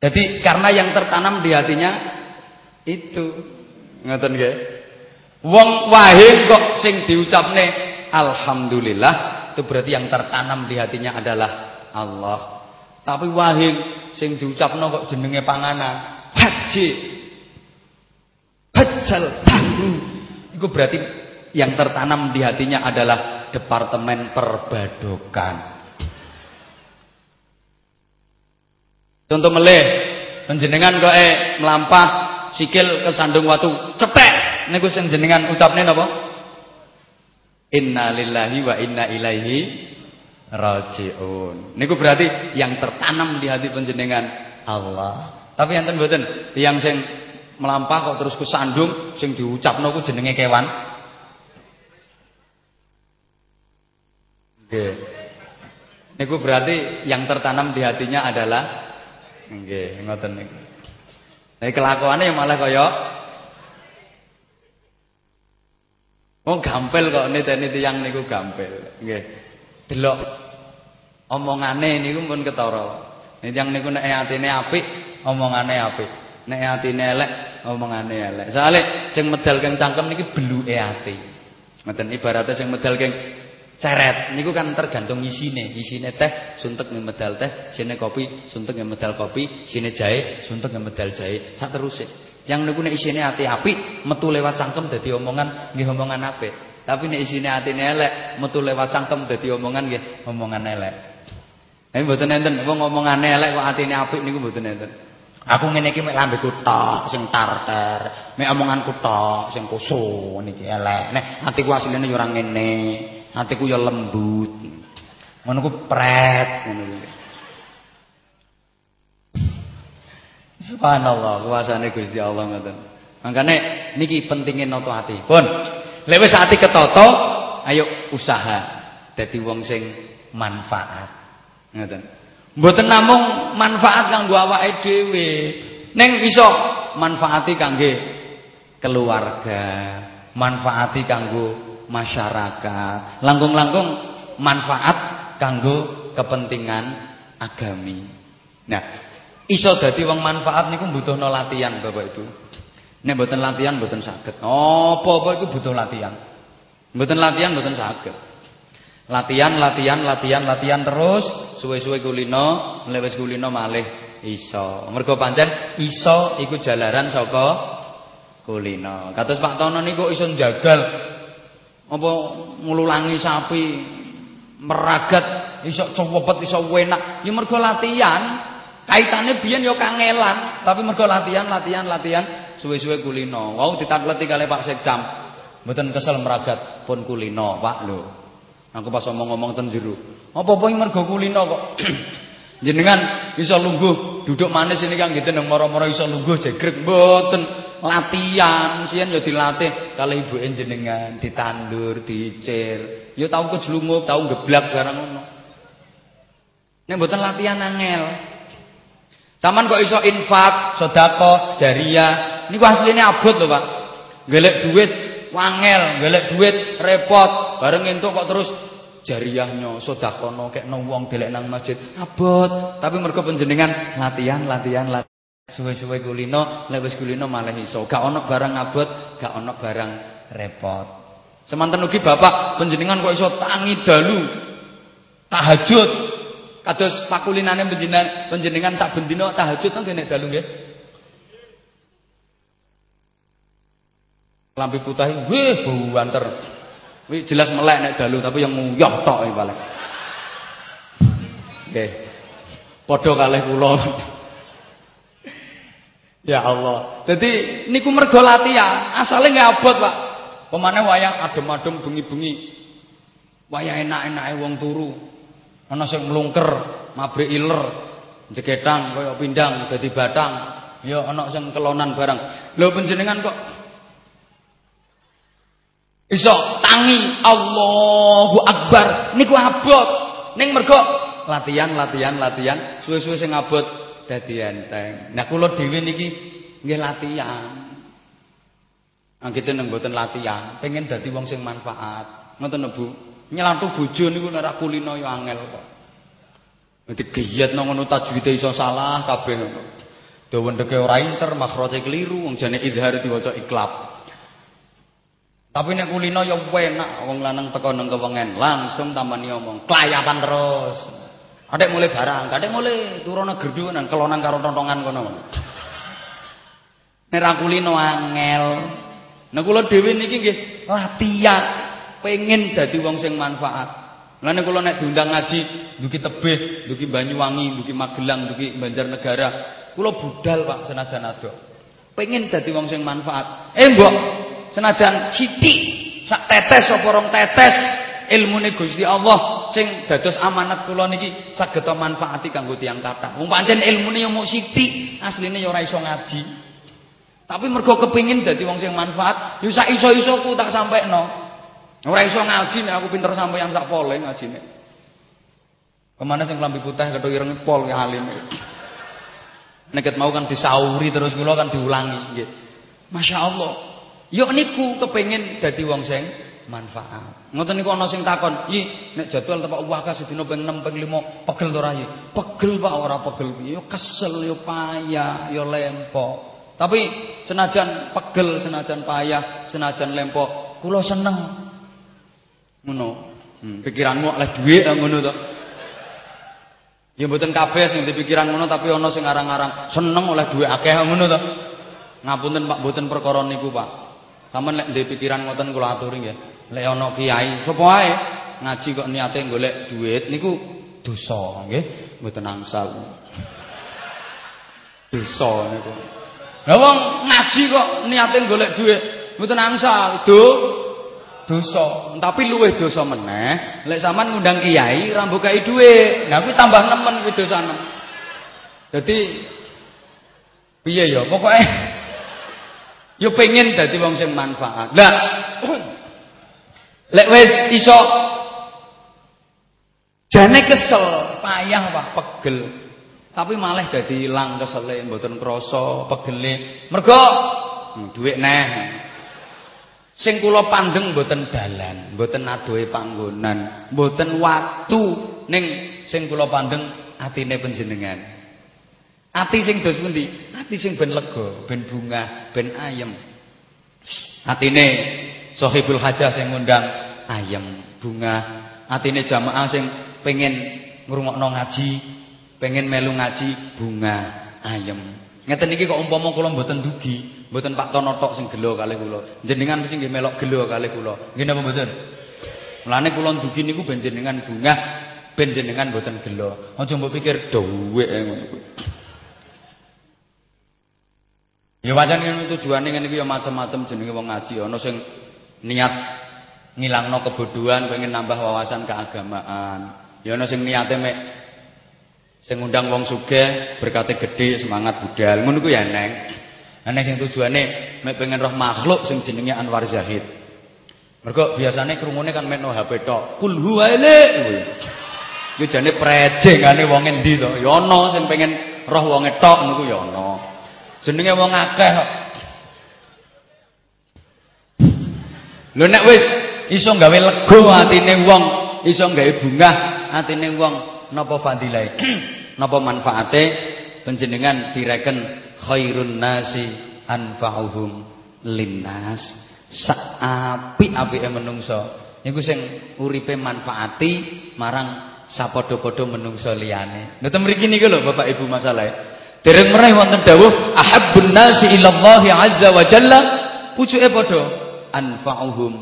Jadi karena yang tertanam di hatinya itu. Ngoten nggih. Wong wahing kok sing diucapne alhamdulillah itu berarti yang tertanam di hatinya adalah Allah. Tapi wahing sing diucapno kok jenenge panganan haji tahu. Itu berarti yang tertanam di hatinya adalah departemen perbadokan. Contoh meleh, penjenengan kok eh melampah sikil ke sandung watu, cetek niku sing jenengan ucapne napa? Inna lillahi wa inna ilaihi rajiun. Niku berarti yang tertanam di hati penjenengan Allah. Tapi enten mboten tiyang sing melampah kok terus kesandung sing diucapno ku jenenge kewan. Nggih. Niku berarti yang tertanam di hatinya adalah nggih ngoten niku. Nek kelakuane yang malah kaya Oh gampel kok niteni tiyang niku gampel. Nggih. Delok omongane niku pun ketara. Tiyang niku nek atine apik, omongane apik. Nek atine elek, omongane elek. Soale sing medal keng cangkem niki beluke ati. Ngoten ibaratnya sing medal keng ceret niku kan tergantung isine. Isine teh suntek nggih medal teh, isine kopi suntek nggih medal kopi, isine jahe suntek nggih medal jahe. Sak teruse. Yang niku nek isine ati apik, metu lewat cangkem dadi omongan nggih omongan apik. Tapi nek isine atine elek, metu lewat cangkem dadi omongan nggih omongan elek. Nek mboten enten wong omongane elek kok atine apik niku mboten enten. Aku ngene iki mek lambeku tok sing tarter, mek omonganku tok sing kusu niki elek. Nek atiku asline yo ora ngene, atiku yo lembut. Ngono ku pret ngono kuwi. Subhanallah, kuasane Gusti Allah ngoten. Makane niki pentingin noto ati. Pun, lek wis ati ketoto, ayo usaha dadi wong sing manfaat. Ngoten. Mboten namung manfaat kanggo awake dhewe, ning iso manfaati kangge keluarga, manfaati kanggo masyarakat, langkung-langkung manfaat kanggo kepentingan agami. Nah, iso dadi wong manfaat niku butuhno latihan Bapak Ibu. Nek mboten latihan mboten saged. Apa-apa iku butuh latihan. Mboten latihan mboten saged. Latihan, latihan, latihan, latihan terus suwe-suwe kulino, lewes kulino malih iso. Mergo pancen iso iku jalaran saka kulino. Kados Pak Tono niku iso njagal apa ngululangi sapi meragat iso cowopet iso enak ya mergo latihan kaitane biyen ya kangelan tapi mergo latihan latihan latihan suwe-suwe kulino. Wau ditakleti kali Pak Sekjam mboten kesel meragat pun kulino Pak lho. Aku pas ngomong-ngomong ten jero. Apa-apa mergo kulino kok? Jenengan iso lungguh duduk manis ini kan gitu nang moro-moro iso lungguh jegrek latihan sian ya dilatih. Kalau ibu jenengan ditandur dicir ya tau kejlungup tau geblak barang ngono. Nek mboten latihan angel. Saman kok iso infak, sedekah, jariah. Niku asline abot lho, Pak. Golek duit wangel, golek duit repot, bareng entuk kok terus jariahnya, sedekahno kekno wong delek nang masjid. Abot, tapi mergo panjenengan latihan, latihan, latihan. Suwe-suwe kulino, lek wis kulino malah iso. Gak ono barang abot, gak ono barang repot. Semanten ugi Bapak panjenengan kok iso tangi dalu tahajud Kados pakulinane panjenengan panjenengan sak bendina tahajud nang nek dalu nggih. Lampi putih, wih bau banter. Wih jelas melek nek dalu tapi yang nguyah tok iki paling. Nggih. Padha kalih kula. ya Allah. Jadi niku mergo latihan, asale nggih abot, Pak. Pemane wayang adem-adem bengi-bengi. Wayah enak-enake wong turu. Ana sing mlungker, mabrik iler, jeketang kaya pindang dadi batang. Ya ana sing kelonan barang. Lho panjenengan kok iso tangi Allahu Akbar niku abot. Ning mergo latihan, latihan, latihan, suwe-suwe sing abot dadi enteng. Nah kula dhewe niki nggih latihan. Anggite nang mboten latihan, pengen dadi wong sing manfaat. Ngoten Bu. Nyelantu bojo niku nek kulino ya angel kok. Dadi giyet nang ngono tajwide iso salah kabeh ngono. Dawa ndeke ora incer, makhraje keliru, wong jane idhar diwaca iklab. Tapi nek kulino ya enak, wong lanang teko nang kewengen, langsung tamani omong, klayapan terus. Adek mulai barang, kadek mulai turun gerdu nang kelonan karo tontongan kono. Nek ra kulino angel. Nah kula dhewe niki nggih latihan pengen dadi wong sing manfaat. Mulane kula nek diundang ngaji duki tebih, duki Banyuwangi, duki Magelang, duki Banjarnegara, kula budal Pak senajan adok. Pengen dadi wong sing manfaat. Eh mbok, senajan sithik sak tetes apa rong tetes ilmune Gusti Allah sing dados amanat kula niki saged manfaati kanggo tiyang kathah. Wong pancen ilmune yo mung sithik, asline yo ora iso ngaji. Tapi mergo kepingin dadi wong sing manfaat, yo sak iso-isoku tak sampekno. Ora iso ngaji nek aku pinter sampeyan sak pole ngajine. Ke mana sing klambi putih ketho ireng pol ya alim. Nek mau kan disauri terus kula kan diulangi nggih. Masya Allah. Yo niku kepengin dadi wong sing manfaat. Ngoten niku ana sing takon, "Yi, nek jadwal tepak wakah sedina ping 6 ping 5 pegel ora Pegel Pak ora pegel? Yo kesel, yo payah, yo lempo. Tapi senajan pegel, senajan payah, senajan lempo, kula seneng. Ngono. Hmm, pikiranmu oleh dhuwit ngono to. Ya mboten kabeh sing dipikiran ngono tapi ana sing arang-arang seneng oleh dhuwit akeh ngono to. Ngapunten Pak, mboten perkara niku Pak. Sampeyan lek ndek pikiran ngoten kula aturi nggih. Lek ana kiai sapa wae ngaji kok niate golek duit niku dosa nggih, mboten angsal. Dosa niku. Lah wong ngaji kok niate golek duit, mboten angsal. Do dosa. Tapi luwih dosa meneh lek sampean ngundang kiai ra mbukai dhuwit. Nah kuwi tambah nemen kuwi dosane. Dadi piye ya? Pokoke yo pengen dadi wong sing manfaat. Lah Lek wis iso jane kesel, payah wah pegel. Tapi malah dadi ilang kesele mboten krasa pegele. Mergo hmm, dhuwit neh. Sing kula pandeng mboten dalan, mboten adohe panggonan, mboten watu ning sing kula pandeng atine panjenengan. Ati sing dos pundi? Ati sing ben lega, ben bungah, ben ayem. Atine Sohibul hajah sing ngundang ayam bunga, atine jamaah sing pengen ngrungokno ngaji, pengen melu ngaji bunga ayam. Ngeten iki kok umpama kula mboten dugi, mboten Pak Tono tok sing gelo kalih kula. Jenengan mesti nggih melok gelo kalih kula. Nggih napa mboten? Mulane kula dugi niku ben jenengan bunga, ben jenengan mboten gelo. Aja mbok pikir dhuwit ngono kuwi. Ya wajan ngene tujuane ngene iki ya macam-macam jenenge wong ngaji. Ana sing niat ngilangno kebodohan pengen nambah wawasan keagamaan. Ya ana sing niate mek sing ngundang wong sugih berkate gede semangat budal. Ngono ya neng. Ana sing tujuane mek pengen roh makhluk sing jenenge Anwar Zahid. Mergo biasane krungune kan mek no HP tok. Kul huwaile kuwi yo jane prejengane wong endi to? Ya ana sing pengen roh wong tok niku ya ana jenenge wong akeh kok Lho nek wis iso gawe lega atine wong, iso gawe bungah atine wong, napa fadilahe? napa manfaate panjenengan direken khairun nasi anfa'uhum linnas. Saapi-apike menungso niku sing uripe manfaati marang sapadha-padha menungso liyane. Ngoten mriki niku lho Bapak Ibu masalahe. Dereng mereh wonten dawuh ahabbun nasi ilallahi azza wa jalla pucuke padha anfa'uhum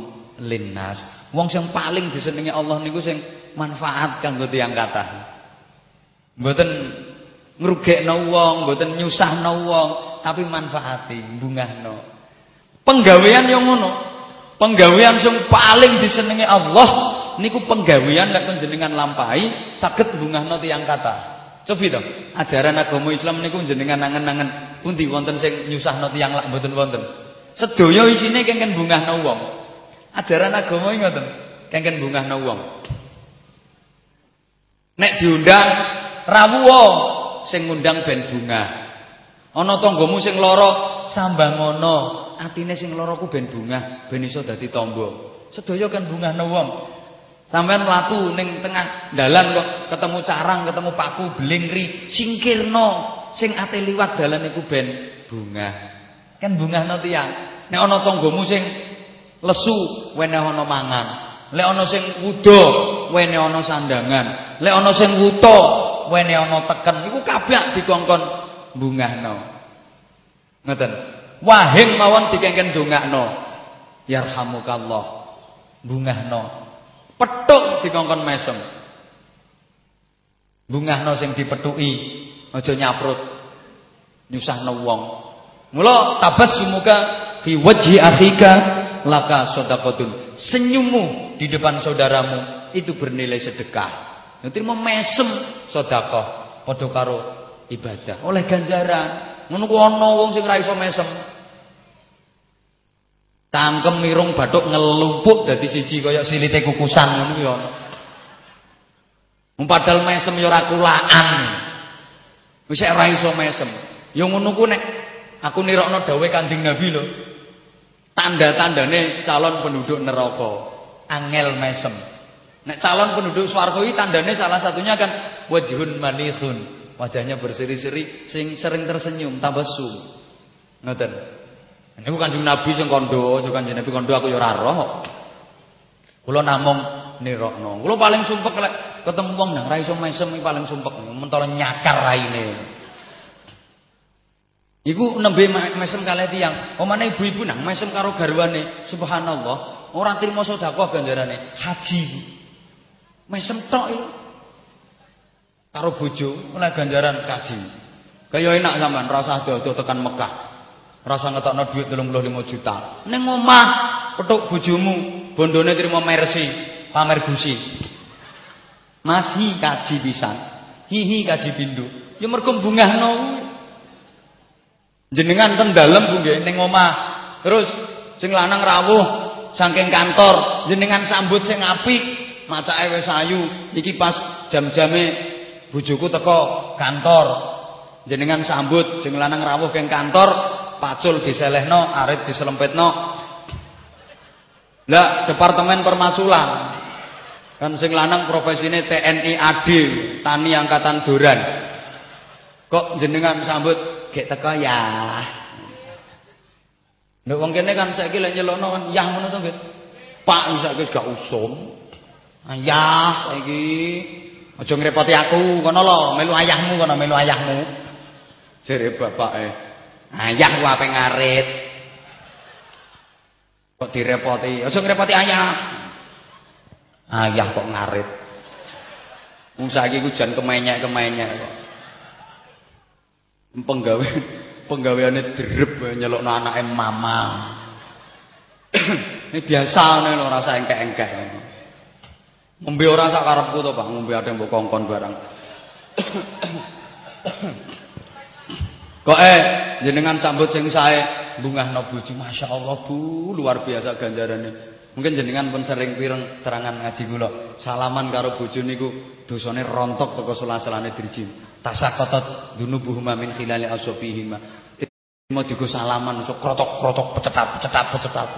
linnas. Wong sing paling disenengi Allah niku sing manfaat kanggo tiyang kathah. Mboten ngrugekno wong, mboten nyusahno wong, tapi manfaati, bungahno. Penggawean yang ngono. Penggawean sing paling disenengi Allah niku penggawean lek panjenengan lampahi saged bungahno tiyang kathah. Cobi to, ajaran agama Islam niku jenengan nangen-nangen pundi wonten sing nyusahno tiyang lak mboten wonten. Sedaya isine kengken bungahno wong. Ajaran agama iki ngoten, kengken bungahno wong. Nek diundang rawuha sing ngundang ben bunga. Ana tanggamu sing lara sambangono, atine sing lara ku ben bunga, ben iso dadi tangga. Sedaya kan bungahno wong. Sampeyan mlaku ning tengah dalan kok ketemu carang, ketemu paku, blingri, singkirno. sing ate liwat dalan iku ben bunga. Kan bungahno tiyang. Nek ana tanggamu sing lesu, wene ana mangan. Lek ana sing wuda, wene ana sandangan. Lek ana sing wuta, wene ana teken. Iku kabeh dikongkon bungahno. Ngoten. Wahing mawon dikengken dongakno. Yarhamukallah. Bungahno. Petuk dikongkon mesem. Bungahno sing dipethuki, aja nyaprut. Nyusahno wong. Mula tabassumuka fi wajhi akhika laka shadaqatun. Senyummu di depan saudaramu itu bernilai sedekah. Nanti mau mesem sedekah padha karo ibadah. Oleh ganjaran. Ngono ku ana wong sing mesem. Tangkem mirung bathuk ngelumpuk dadi siji kaya silite kukusan ngono ku ana. Padahal mesem ya ora kulaan. Wis ora iso mesem. Ya ngono ku nek aku nirokno dawuh Kanjeng Nabi lho. Tanda-tandane calon penduduk neraka, angel mesem. Nek calon penduduk swarga iki tandane salah satunya kan wajhun manihun, wajahnya berseri-seri sing sering tersenyum, tabassum. Ngoten. Niku Kanjeng Nabi sing kandha, aja Kanjeng Nabi kandha aku ya ora roh. Kula namung nirokno. Kula paling sumpek lek ketemu wong nang ra iso mesem paling sumpek, mentolo nyakar raine. Iku nembe mesem kalih tiyang. Omane ibu-ibu nang mesem karo garwane. Subhanallah, ora trimo sedekah ganjarane. Haji. Mesem tok iku. Karo bojo oleh ganjaran kaji. Kaya enak sampean rasa ado-ado tekan Mekah. Rasa ngetokno dhuwit 35 juta. Ning omah petuk bojomu, bondone trimo mercy, pamer gusi. Masih kaji pisan. Hihi kaji pindu. Ya mergo bungahno Jenengan ten dalem Bu nggih ning omah. Terus sing lanang rawuh saking kantor, jenengan sambut sing apik, macake wis ayu. Iki pas jam-jame bojoku teko kantor. Jenengan sambut sing lanang rawuh keng kantor, pacul diselehno, arit diselempetno. Lah departemen permaculan. Kan sing lanang profesine TNI AD, Tani Angkatan Duran. Kok jenengan sambut gek teko ya. Nek wong kene kan saiki lek nyelokno kan yah ngono to. Pak saiki wis gak usum. Ayah saiki aja ngrepoti aku kono lho, melu ayahmu kono melu ayahmu. Jere bapake. Ayah ku ape ngarit. Kok direpoti? Aja ngrepoti ayah. Ayah kok ngarit. Wong saiki ku jan kemenyek-kemenyek kok. penggawe penggaweane drep nyelokno anake mama. Ini biasa nih lo rasa engkek-engkek. Ngombe ora sak karepku to, Pak, ngombe ada mbok kongkon barang. Kok eh jenengan sambut sing sae bungahno bojo, masyaallah Bu, luar biasa ganjarane. Mungkin jenengan pun sering pireng terangan ngaji kula. Salaman karo bojo niku dosane rontok teko sela-selane dirjim. Tasaqatat dunubuhuma min khilali asofihima. Mau digo salaman sok krotok-krotok pecetat-pecetat pecetat.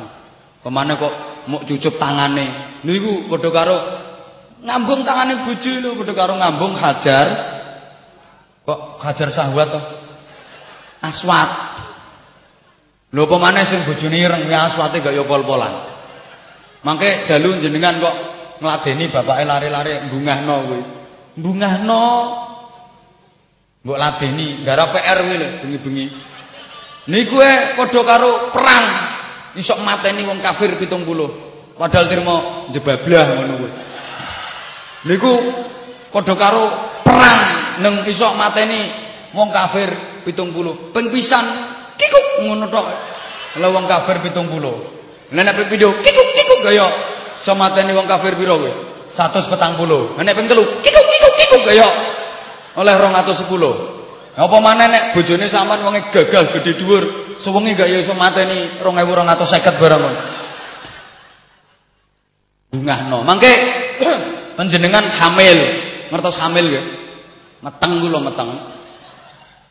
Ke mana kok mau cucup tangane. Niku padha karo ngambung tangane bojo lho padha karo ngambung hajar. Kok hajar sahwat to? Aswat. Lho apa maneh sing bojone ireng ya aswate gak yo pol-polan. Mangke dalu jenengan kok ngladeni bapake lari-lari bungahno kuwi. Bungahno Mbok ladeni gara PR kuwi lho bengi-bengi. Niku e padha karo perang. Isok mateni wong kafir 70. Padahal trimo jebablah ngono kuwi. Niku padha karo perang neng isok mateni wong kafir 70. Ping pisan kikuk ngono tok. Lah wong kafir 70. Lah nek video kikuk kikuk kaya iso mateni wong kafir pira kuwi? 140. Nek ping telu kikuk kikuk kikuk kaya oleh 210. Apa maneh nek bojone sampean wonge gagal gedhe dhuwur, suwengi gak ya iso mateni 2250 barang ngono. Bungahno. Mangke panjenengan hamil, ngertos hamil nggih? Meteng kula meteng.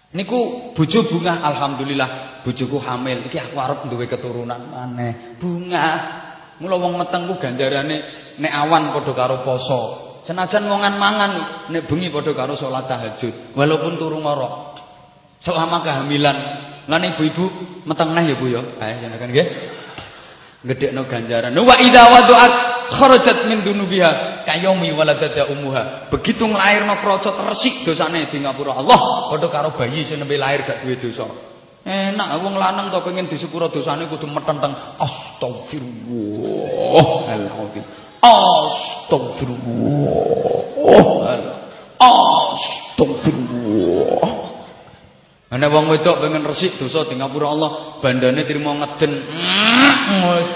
Niku bojo bunga alhamdulillah bojoku hamil. Iki aku arep duwe keturunan maneh. Bunga. Mula wong meteng ku ganjarane nek awan padha karo poso. Senajan wongan mangan nek bengi padha karo salat tahajud, walaupun turu ngorok. Selama kehamilan. Lan ibu-ibu meteng neh ya Bu ya. Ayo jenengan nggih. Gedekno ganjaran. Wa idza wadu'at kharajat min dunubiha kayomi waladada umuha. Begitu nglairno krocot resik dosane di ngapura Allah, padha karo bayi sing nembe lahir gak duwe dosa. Enak wong lanang to pengen disepuro dosane kudu metenteng astagfirullah. Astagfirullah. Astagfirullah. Ana wong wedok pengen resik dosa di ngapura Allah, bandane trimo ngeden. Wis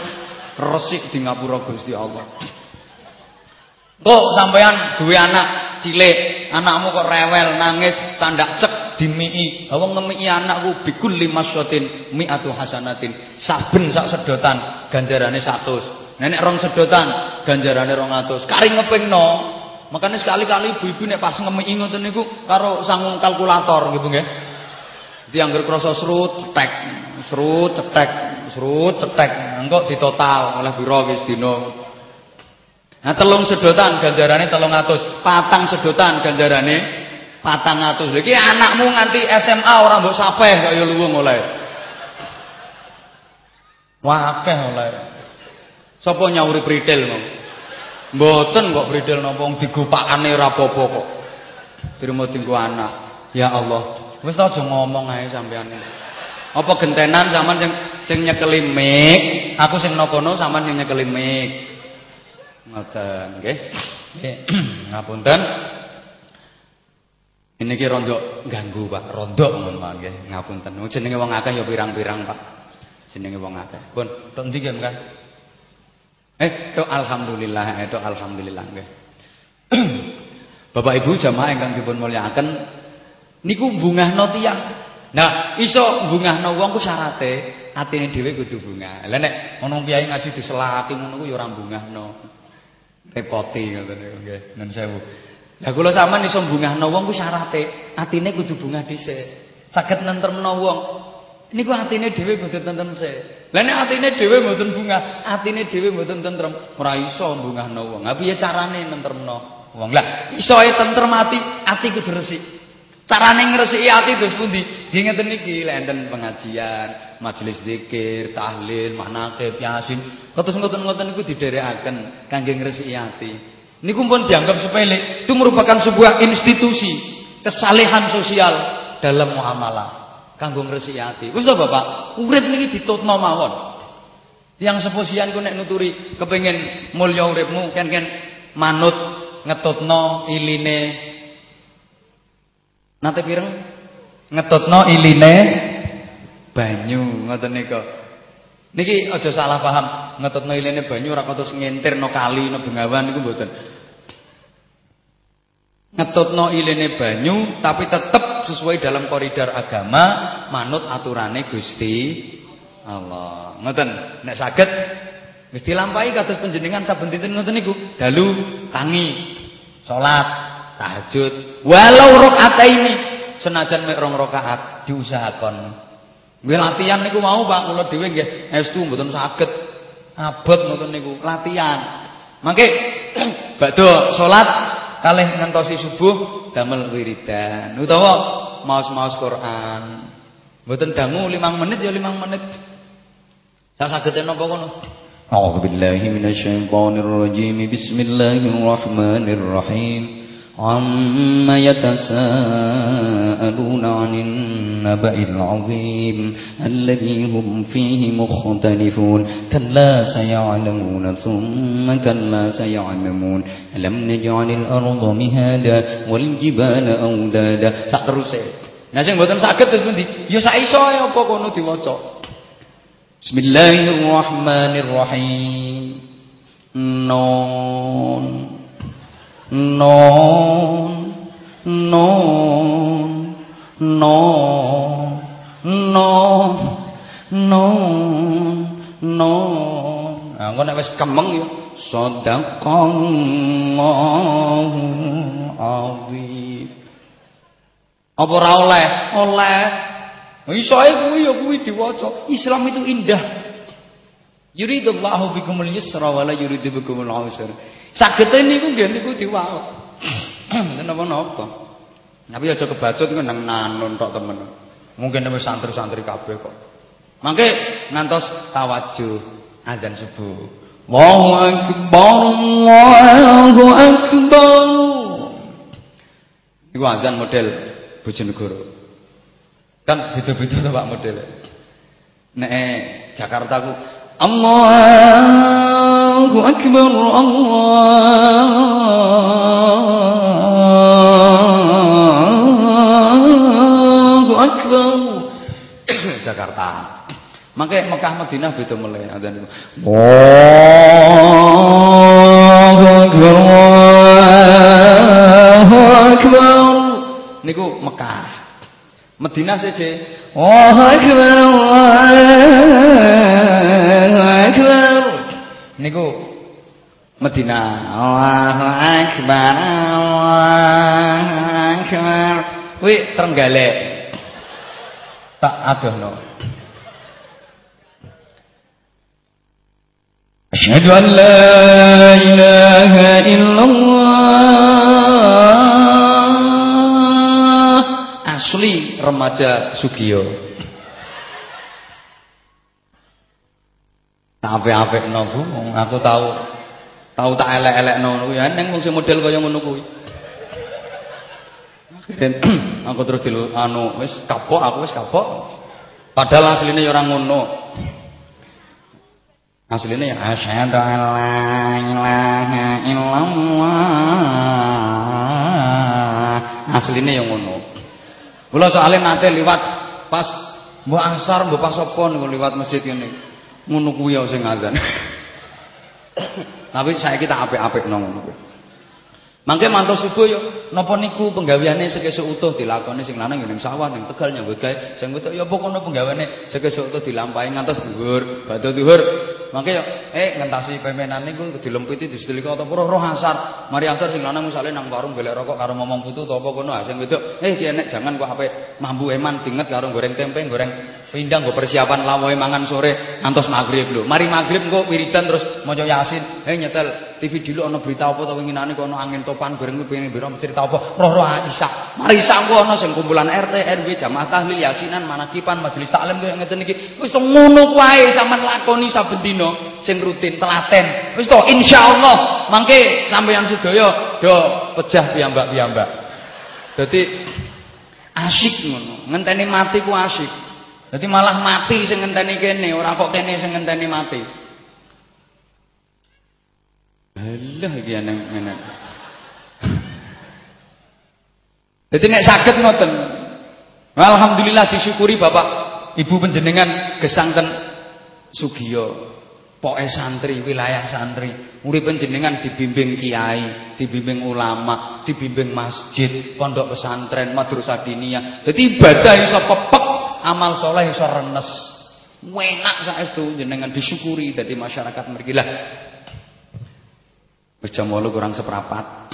resik di ngapura Gusti Allah. Kok sampean duwe anak cilik, anakmu kok rewel, nangis, candak cek dimii. Wong ngemiki anakku bikul lima sotin mi'atu hasanatin. Saben sak sedotan ganjarane 100. Nenek rong sedotan ganjarane 200. Kari ngepingno. Makanya sekali-kali ibu-ibu nek pas ngemiki ngoten niku karo sangung kalkulator nggih Bu nggih. Diangger krasa serut cetek, serut cetek, serut cetek. Engko ditotal oleh biro wis dina. Nah telung sedotan ganjarane 300, patang sedotan ganjarane 400. Lha iki anakmu nganti SMA ora mbok sapeh kaya luwung oleh. Wah akeh oleh. Sapa nyauri pritil mau? Mboten kok pritil napa wong digopakane ora apa-apa kok. Trimo dinggo anak. Ya Allah, Wis aja ngomong ae sampean. Apa gentenan sampean sing sing nyekeli aku sing nokono sampean sing nyekeli mik. Ngoten, nggih. Nggih, ngapunten. Ini ki rondo ganggu, Pak. Rondo ngono nggih. Ngapunten. Jenenge wong akeh ya pirang-pirang, Pak. Jenenge wong akeh. Pun, tok ndi nggih? Eh, tok alhamdulillah, eh tok alhamdulillah nggih. Bapak Ibu jamaah ingkang dipun mulyakaken, niku bungahno tiyang. Nah, iso bungahno wong ku syarate atine dhewe kudu bungah. Lah nek ana kiai ngaji diselaki ngono ku ya ora bungahno. Repoti ngoten niku nggih. Nun sewu. Lah kula sampean iso bungahno wong ku syarate atine kudu bungah dhisik. Saged nentremno wong. Niku atine dhewe kudu tentrem sik. Lah nek atine dhewe mboten bungah, atine dhewe mboten tentrem, ora iso bungahno wong. Ha piye carane nentremno wong? Lah iso ae tentrem ati, ati kudu resik. Carane ngresiki ati terus pundi? Nggih ngeten iki lek enten pengajian, majelis zikir, tahlil, manaqib, yasin. Kados ngoten-ngoten niku didherekaken kangge ngresiki ati. Niku pun dianggap sepele. Itu merupakan sebuah institusi kesalehan sosial dalam muamalah kanggo ngresiki ati. Wis to Bapak, urip niki ditutno mawon. Yang seposian ku nek nuturi kepengin mulya uripmu ken-ken manut ngetutno iline Nate pireng ngetutno iline banyu ngoten nika. Niki aja salah paham, ngetutno iline banyu ora terus ngentirno kali no bengawan niku mboten. Ngetutno iline banyu tapi tetap sesuai dalam koridor agama, manut aturane Gusti Allah. Ngoten, nek saged wis dilampahi kados panjenengan saben dinten ngoten niku, dalu tangi, salat, tahajud. Walau rakaat ini senajan mek rong rakaat diusahakan. Nggih latihan niku mau Pak? Kula dhewe nggih estu mboten saged. Abot ngoten niku latihan. Mangke badhe salat kalih ngentosi subuh damel wiridan. Utawa maos-maos Quran. Mboten dangu 5 menit ya 5 menit. Sak saged napa kono? A'udzu billahi minasyaitonir rajim Bismillahirrahmanirrahim عما يتساءلون عن النبأ العظيم الذي هم فيه مختلفون كلا سيعلمون ثم كلا سيعلمون ألم نجعل الأرض مهادا والجبال أودادا سأترسي Nah sing mboten saged terus pundi? Ya sak iso apa kono diwaca. Bismillahirrahmanirrahim. Non non non non non non non nah engko nek wis kemeng ya. Sadaqallahu azim. Apa ora oleh? Oleh. Iso ae kuwi ya kuwi diwaca. Islam itu indah. Yuridullahu bikumul yusra wa la yuridu bikumul usra Sagete niku nggih niku diwaos. Mboten napa-napa. Tapi aja kebacut iku nang nanun tok temen. Mungkin wis santri-santri kabeh kok. Mangke ngantos tawajuh adzan subuh. Allahu akbar Allahu akbar. Iku adzan model Bojonegoro. Kan beda-beda to Pak model. Nek Jakarta ku Allahu akbar Allahu akbar Jakarta. Mangke Mekah Madinah beda mulai adzan niku. Allahu akbar Allahu akbar. Niku Mekah. Madinah saja. Allahu akbar Allahu akbar. Niku Madinah. Allahu akbar Allahu akbar. Kuwi Trenggalek. Tak adohno. Asyhadu an la ilaha illallah. Asli remaja Sugiyo. Apik-apik no Bu, aku tahu tahu tak elek-elekno ya ning wong model kaya kuwi. Akhirnya aku terus dulu anu wis kapok aku wis kapok. Padahal aslinya ya orang ngono. Aslinya ya asyhadu an la ilaha illallah. Aslinya yang ngono. Kula soalnya nate liwat pas mbok asar mbok pas apa niku liwat masjid ngene. Ngono kuwi ya sing azan. Tapi saiki tak apik-apikno ngono kuwi. Mangke mantu subuh yo napa niku penggaweane sekesuk utuh dilakoni sing lanang ning sawah ning Tegal nyambut gawe sing wedok ya apa kono penggaweane sekesuk utuh dilampahi ngantos dhuwur badhe dhuwur mangke yo eh ngentasi pemenan niku dilempiti disetelika apa roh asar mari asar sing lanang misale nang warung golek rokok karo momong putu to apa kono sing wedok eh ki jangan kok ape mambu eman dinget karo goreng tempe goreng pindang nggo persiapan lawohe mangan sore ngantos maghrib lho. Mari maghrib engko wiridan terus maca yasin. Eh nyetel TV dulu ana berita apa to winginane kok ana angin topan goreng pengen biro cerita apa? Roh-roh Isa mari Isa engko ana sing kumpulan RT RW jamaah tahlil yasinan manakipan majelis taklim koyo ngeten iki. Wis to ngono wae sampean lakoni saben dina sing rutin telaten. Wis to insyaallah. Mangke sampeyan sedaya do pejah piyambak-piyambak. Dadi asyik ngono. Ngenteni mati ku asyik Jadi malah mati sing ngenteni kene, ora kok kene sing ngenteni mati. Alah iki nang ngene. Jadi nek saged ngoten. Alhamdulillah disyukuri Bapak Ibu panjenengan gesangken Sugiyo. Poke santri, wilayah santri, urip panjenengan dibimbing kiai, dibimbing ulama, dibimbing masjid, pondok pesantren, madrasah diniyah. Dadi ibadah iso pepek amal soleh iso renes. Enak saestu jenengan disyukuri dari masyarakat mriki lah. Wis jam 8 kurang seprapat.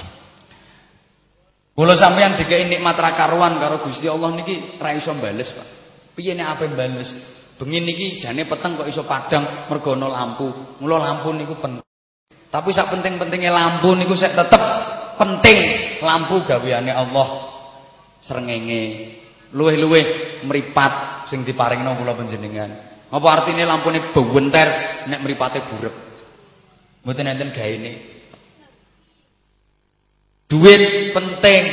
Kula sampeyan dikei nikmat ra karuan karo Gusti Allah niki ra iso bales, Pak. Piye nek ape bales? Bengi niki jane peteng kok iso padang mergo ana lampu. Mula lampu niku penting. Tapi sak penting-pentingnya lampu niku sik tetep penting lampu gaweane Allah srengenge luweh-luweh meripat sing diparingno kula panjenengan. Apa artine lampune bawenter nek mripate burek. Mboten enten gaene. Duit penting.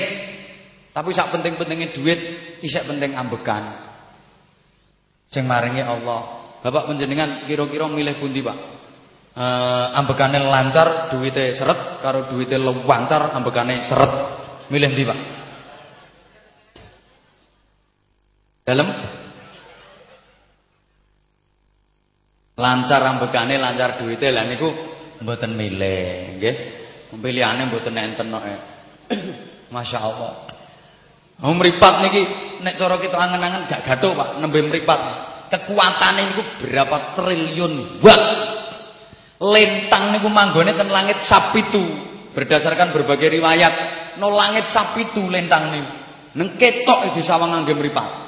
Tapi sak penting-pentingnya duit isek penting ambekan. Sing maringi Allah. Bapak panjenengan kira-kira milih pundi, Pak? Uh, ambekane lancar duwite seret karo duwite lancar ambekane seret. Milih ndi, Pak? Dalam lancar ambekane, lancar duwite lah niku mboten milih, nggih. Pilihane mboten enten kok. Masyaallah. Oh mripat niki nek cara kita angen-angen gak gathuk Pak, nembe mripat. Kekuatane niku berapa triliun watt. Lentang niku manggone ten langit sapitu. Berdasarkan berbagai riwayat, no langit sapitu lentang niku. Neng ketok di sawang mripat.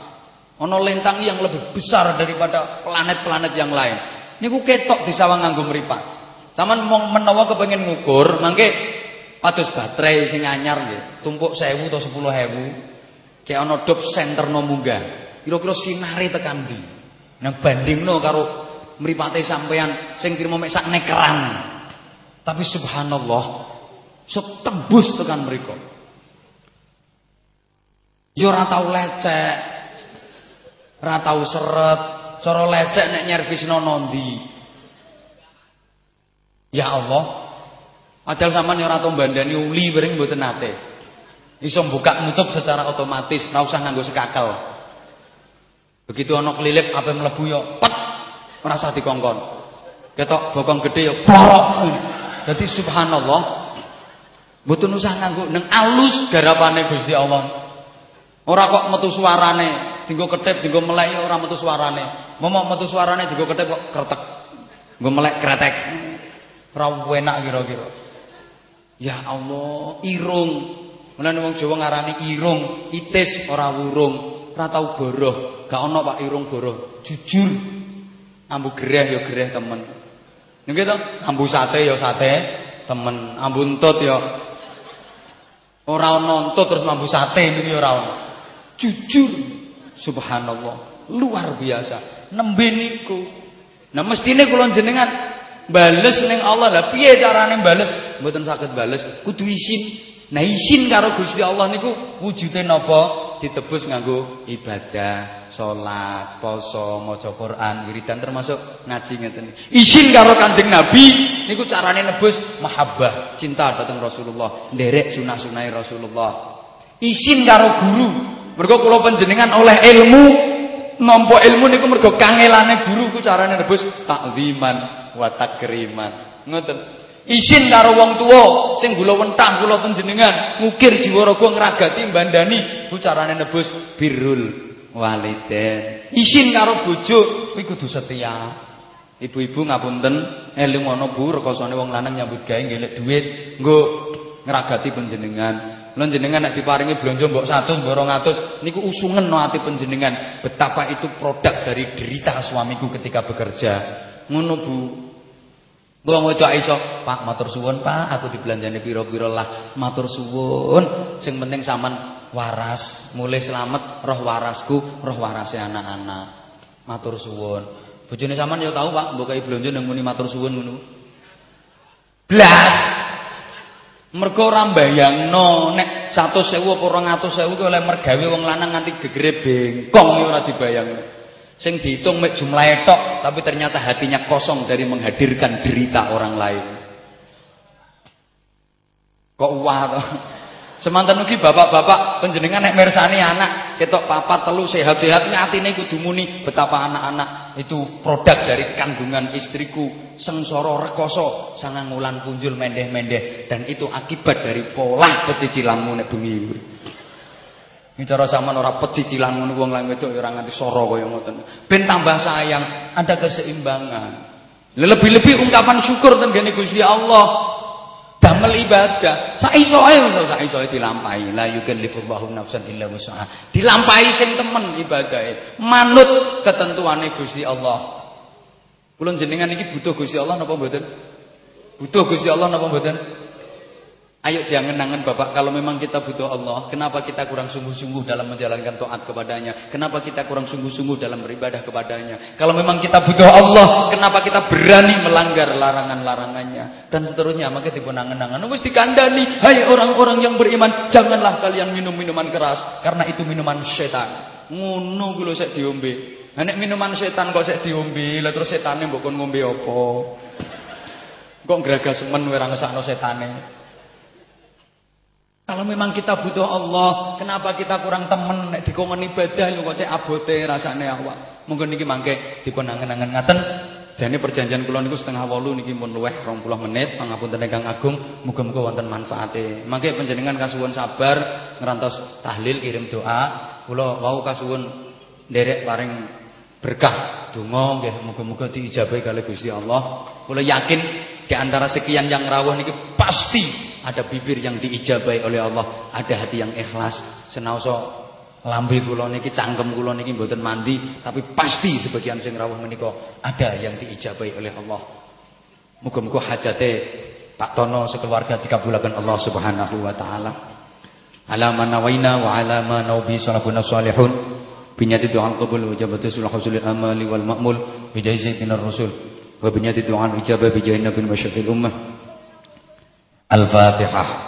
Ono lintang yang lebih besar daripada planet-planet yang lain. Niku ketok di sawang nganggo mripat. Saman menawa kepengin ngukur, mangke pados baterai sing anyar nggih, tumpuk 1000 atau 10000. Kayak ono dop center no munggah. Kira-kira sinare tekan ndi? Nang bandingno karo mripate sampean sing kirimo mek sak nekeran. Tapi subhanallah, setembus tekan mriku. Ya ora tau lecek. Ora tau seret, cara lecek nek nyervisno nondi. Ya Allah, Padahal sampean ora tau bandani uli bareng mboten nate. Iso buka nutup secara otomatis, ora usah nganggo sekakel. Begitu ana kelilip ape mlebu ya pet usah dikongkon. Ketok bokong gede ya plorok. Dadi subhanallah. Mboten usah nganggo nang alus garapane Gusti Allah. Ora kok metu suarane, dinggo ketip, dinggo melek ya ora metu suarane. Momok metu suarane dinggo ketip kok kretek. Nggo melek kretek. Ora enak kira-kira. Ya Allah, irung. Mulane wong Jawa ngarani irung, itis ora wurung, ora tau goroh. Gak ana Pak irung goroh. Jujur. Ambu gereh ya gereh temen. Nggih to? Ambu sate ya sate temen. Ambu entut ya ora ana entut terus ambu sate ya ora. Jujur. Subhanallah. Luar biasa. Nembe niku. Nah mestine kula jenengan bales ning Allah. Lah piye carane bales? Mboten saged bales. Kudu isin. Nah isin karo Gusti Allah niku wujude napa? Ditebus nganggo ibadah salat poso maca Quran wiridan termasuk ngaji ngeten. Isin karo Kanjeng Nabi niku carane nebus mahabbah cinta dhateng Rasulullah nderek sunah-sunah Rasulullah. Isin karo guru mergo kula panjenengan oleh ilmu nampa ilmu niku mergo kangelane guru ku carane nebus takziman wa takriman. Ngoten. Isin karo wong tuwa sing gula wentah kula panjenengan ngukir jiwa raga ngragati mbandani ku carane nebus birrul waliden. Isin karo bojo kuwi kudu setia. Ibu-ibu ngapunten, eling ana Bu rekosane wong lanang nyambut gawe ngelek dhuwit nggo ngragati panjenengan. Lan jenengan nek diparingi blonjo mbok 100 mbok 200 niku usungan no ati panjenengan betapa itu produk dari derita suamiku ketika bekerja. Ngono Bu. Wong wedok iso, Pak matur suwun Pak, aku dibelanjani pira-pira lah. Matur suwun. Sing penting sampean waras, mulai selamat roh warasku, roh warase anak-anak. Matur suwun. Bojone sampean ya tahu Pak, mbok kei blonjo nang muni matur suwun ngono. Blas. Mergo ora mbayangno nek 100.000 apa 200.000 kuwi oleh mergawe wong lanang nganti gegere bengkong ora dibayangno. Sing dihitung mek jumlah tok, tapi ternyata hatinya kosong dari menghadirkan derita orang lain. Kok wah toh? Semanten ugi bapak-bapak panjenengan nek mirsani anak ketok papat telu sehat-sehat atine kudu muni betapa anak-anak itu produk dari kandungan istriku sengsara rekoso sangang wulan punjul mendeh-mendeh dan itu akibat dari pola pecicilanmu nek bengi. Ini cara zaman ora pecicilan ngono wong lanang wedok ya ora nganti soro kaya ngoten. Ben tambah sayang, ada keseimbangan. Lebih-lebih ungkapan syukur tenggene Gusti Allah. Damel ibadah. Saiso ae saiso dilampahi. La yukallifullahu nafsan illa wus'aha. Dilampahi sing temen ibadahe. Manut ketentuane Gusti Allah. Kula jenengan iki butuh Gusti Allah napa mboten? Butuh Gusti Allah napa mboten? Ayo diangen-angen Bapak, kalau memang kita butuh Allah, kenapa kita kurang sungguh-sungguh dalam menjalankan taat kepadanya? Kenapa kita kurang sungguh-sungguh dalam beribadah kepadanya? Kalau memang kita butuh Allah, kenapa kita berani melanggar larangan-larangannya? Dan seterusnya, maka dipun angen-angen. Wis dikandani, hai orang-orang yang beriman, janganlah kalian minum minuman keras, karena itu minuman setan. Ngono kuwi sik diombe. Nek minuman setan kok sik diombe, lha terus setane mbok kon ngombe apa? Kok gragas men ora ngesakno setane? Kalau memang kita butuh Allah, kenapa kita kurang temen nek dikongkon ibadah lho kok cek abote rasane awak. Mungkin niki mangke dipun angen-angen ngaten. Jane perjanjian kula niku setengah wolu niki mun luweh 20 menit, pangapunten ingkang agung, muga-muga wonten manfaate. Mangke panjenengan kasuwun sabar ngerantos tahlil kirim doa. Kula wau kasuwun nderek paring berkah donga nggih muga-muga diijabahi kali Gusti Allah. Kula yakin di antara sekian yang rawuh niki pasti ada bibir yang diijabai oleh Allah, ada hati yang ikhlas. Senaoso lambe kula niki cangkem kula niki mboten mandi, tapi pasti sebagian sing rawuh menika ada yang diijabai oleh Allah. Muga-muga hajate Pak Tono sekeluarga dikabulkan Allah Subhanahu wa taala. Alama nawaina wa alama nawbi salafun salihun. Binyati doa qabul wa jabatu sulh amali wal ma'mul bi jaizi minar rusul. وبنيات الدعاء الإجابة بجاه النبي وشفيع الأمة الفاتحة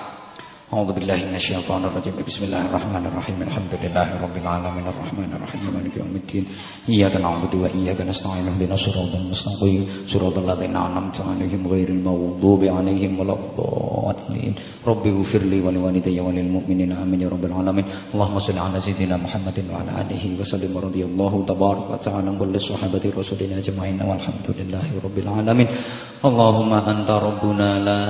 أعوذ بالله من الشيطان الرجيم بسم الله الرحمن الرحيم الحمد لله رب العالمين الرحمن الرحيم مالك يوم الدين إياك نعبد وإياك نستعين اهدنا الصراط المستقيم صراط الذين أنعمت عليهم غير المغضوب عليهم ولا الضالين رب اغفر لي ولوالدي وللمؤمنين آمين يا رب العالمين اللهم صل على سيدنا محمد وعلى آله وسلم رضي الله تبارك وتعالى عن كل صحابة رسولنا أجمعين والحمد لله رب العالمين Allahumma anta rabbuna la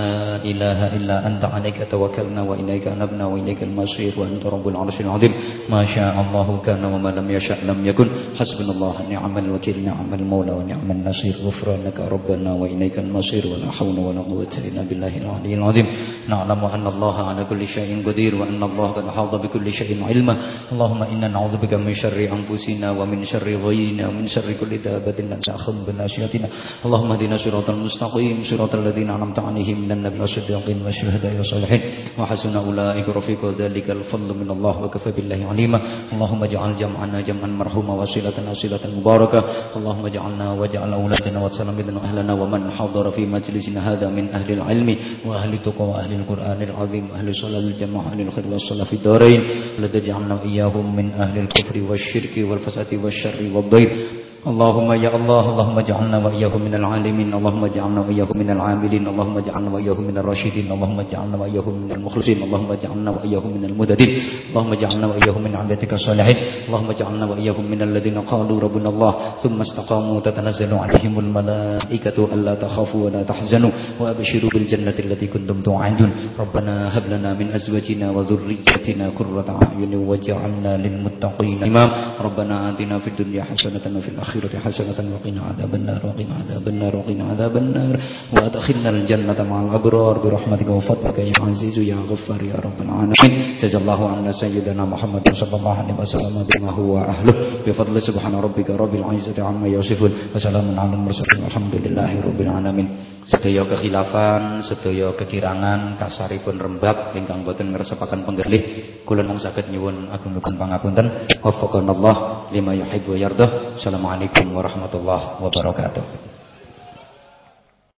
ilaha illa anta alaika tawakkalna wa ilaika anabna wa ilaika al-masir wa anta rabbul arshil azim. Ma sya'allahu kana wa ma lam yasha' lam yakun. Hasbunallahu ni'mal wakil ni'mal maula wa ni'mal nasir. Ghufranaka rabbana wa ilaika al-masir wa la hawla wa la quwwata illa billahi al-'aliyyil 'azim. Na'lamu anna Allah 'ala kulli shay'in qadir wa anna Allah qad ahata bi kulli shay'in 'ilma. Allahumma inna na'udzubika min syarri anfusina wa min syarri ghayrina wa min syarri kulli dabatin la ta'khudhu bi nasyatina Allahumma hdina siratal mustaqim. المستقيم. صراط الذين أنعمت عليهم من النبي والصديقين والشهداء والصالحين. وحسن حسن أولئك رفيق ذلك الفضل من الله وكفى بالله عليما. اللهم اجعل جمعنا جمعا مرحوما وصلتنا صلة مباركة. اللهم اجعلنا واجعل أولادنا وتلاميذنا أهلنا ومن حضر في مجلسنا هذا من أهل العلم وأهل التقوى وأهل القرآن العظيم وأهل صلاة الجماعة أهل الخير والصلاة في الدارين. لتجعلنا إياهم من أهل الكفر والشرك والفساد والشر والضير. اللهم يا الله اللهم اجعلنا وإياهم من العالمين اللهم اجعلنا وإياهم من العاملين اللهم اجعلنا وإياهم من الراشدين اللهم اجعلنا وإياهم من المخلصين اللهم اجعلنا وإياهم من المددين اللهم اجعلنا وإياهم من عبادك الصالحين اللهم اجعلنا وإياهم من الذين قالوا ربنا الله ثم استقاموا تتنزل عليهم الملائكة ألا تخافوا ولا تحزنوا وأبشروا بالجنة التي كنتم توعدون. ربنا هب لنا من أزواجنا وذريتنا قرة أعين واجعلنا للمتقين إمام ربنا آتنا في الدنيا حسنة وفي الآخرة الآخرة حسنة وقنا عذاب النار وقنا عذاب النار وقنا عذاب النار وأدخلنا الجنة مع الأبرار برحمتك وفضلك يا عزيز يا غفار يا رب العالمين جزا الله عنا سيدنا محمد صلى الله عليه وسلم بما هو أهله بفضل سبحان ربك رب العزة عما يصفون وسلام على المرسلين والحمد لله رب العالمين sedaya kekhilafan, sedaya kekirangan, kasaripun rembab ingkang boten ngresepaken penggalih, kula mung saged nyuwun agungipun pangapunten. Waffaqanallah lima yuhibbu wa yardah. Assalamualaikum warahmatullahi wabarakatuh.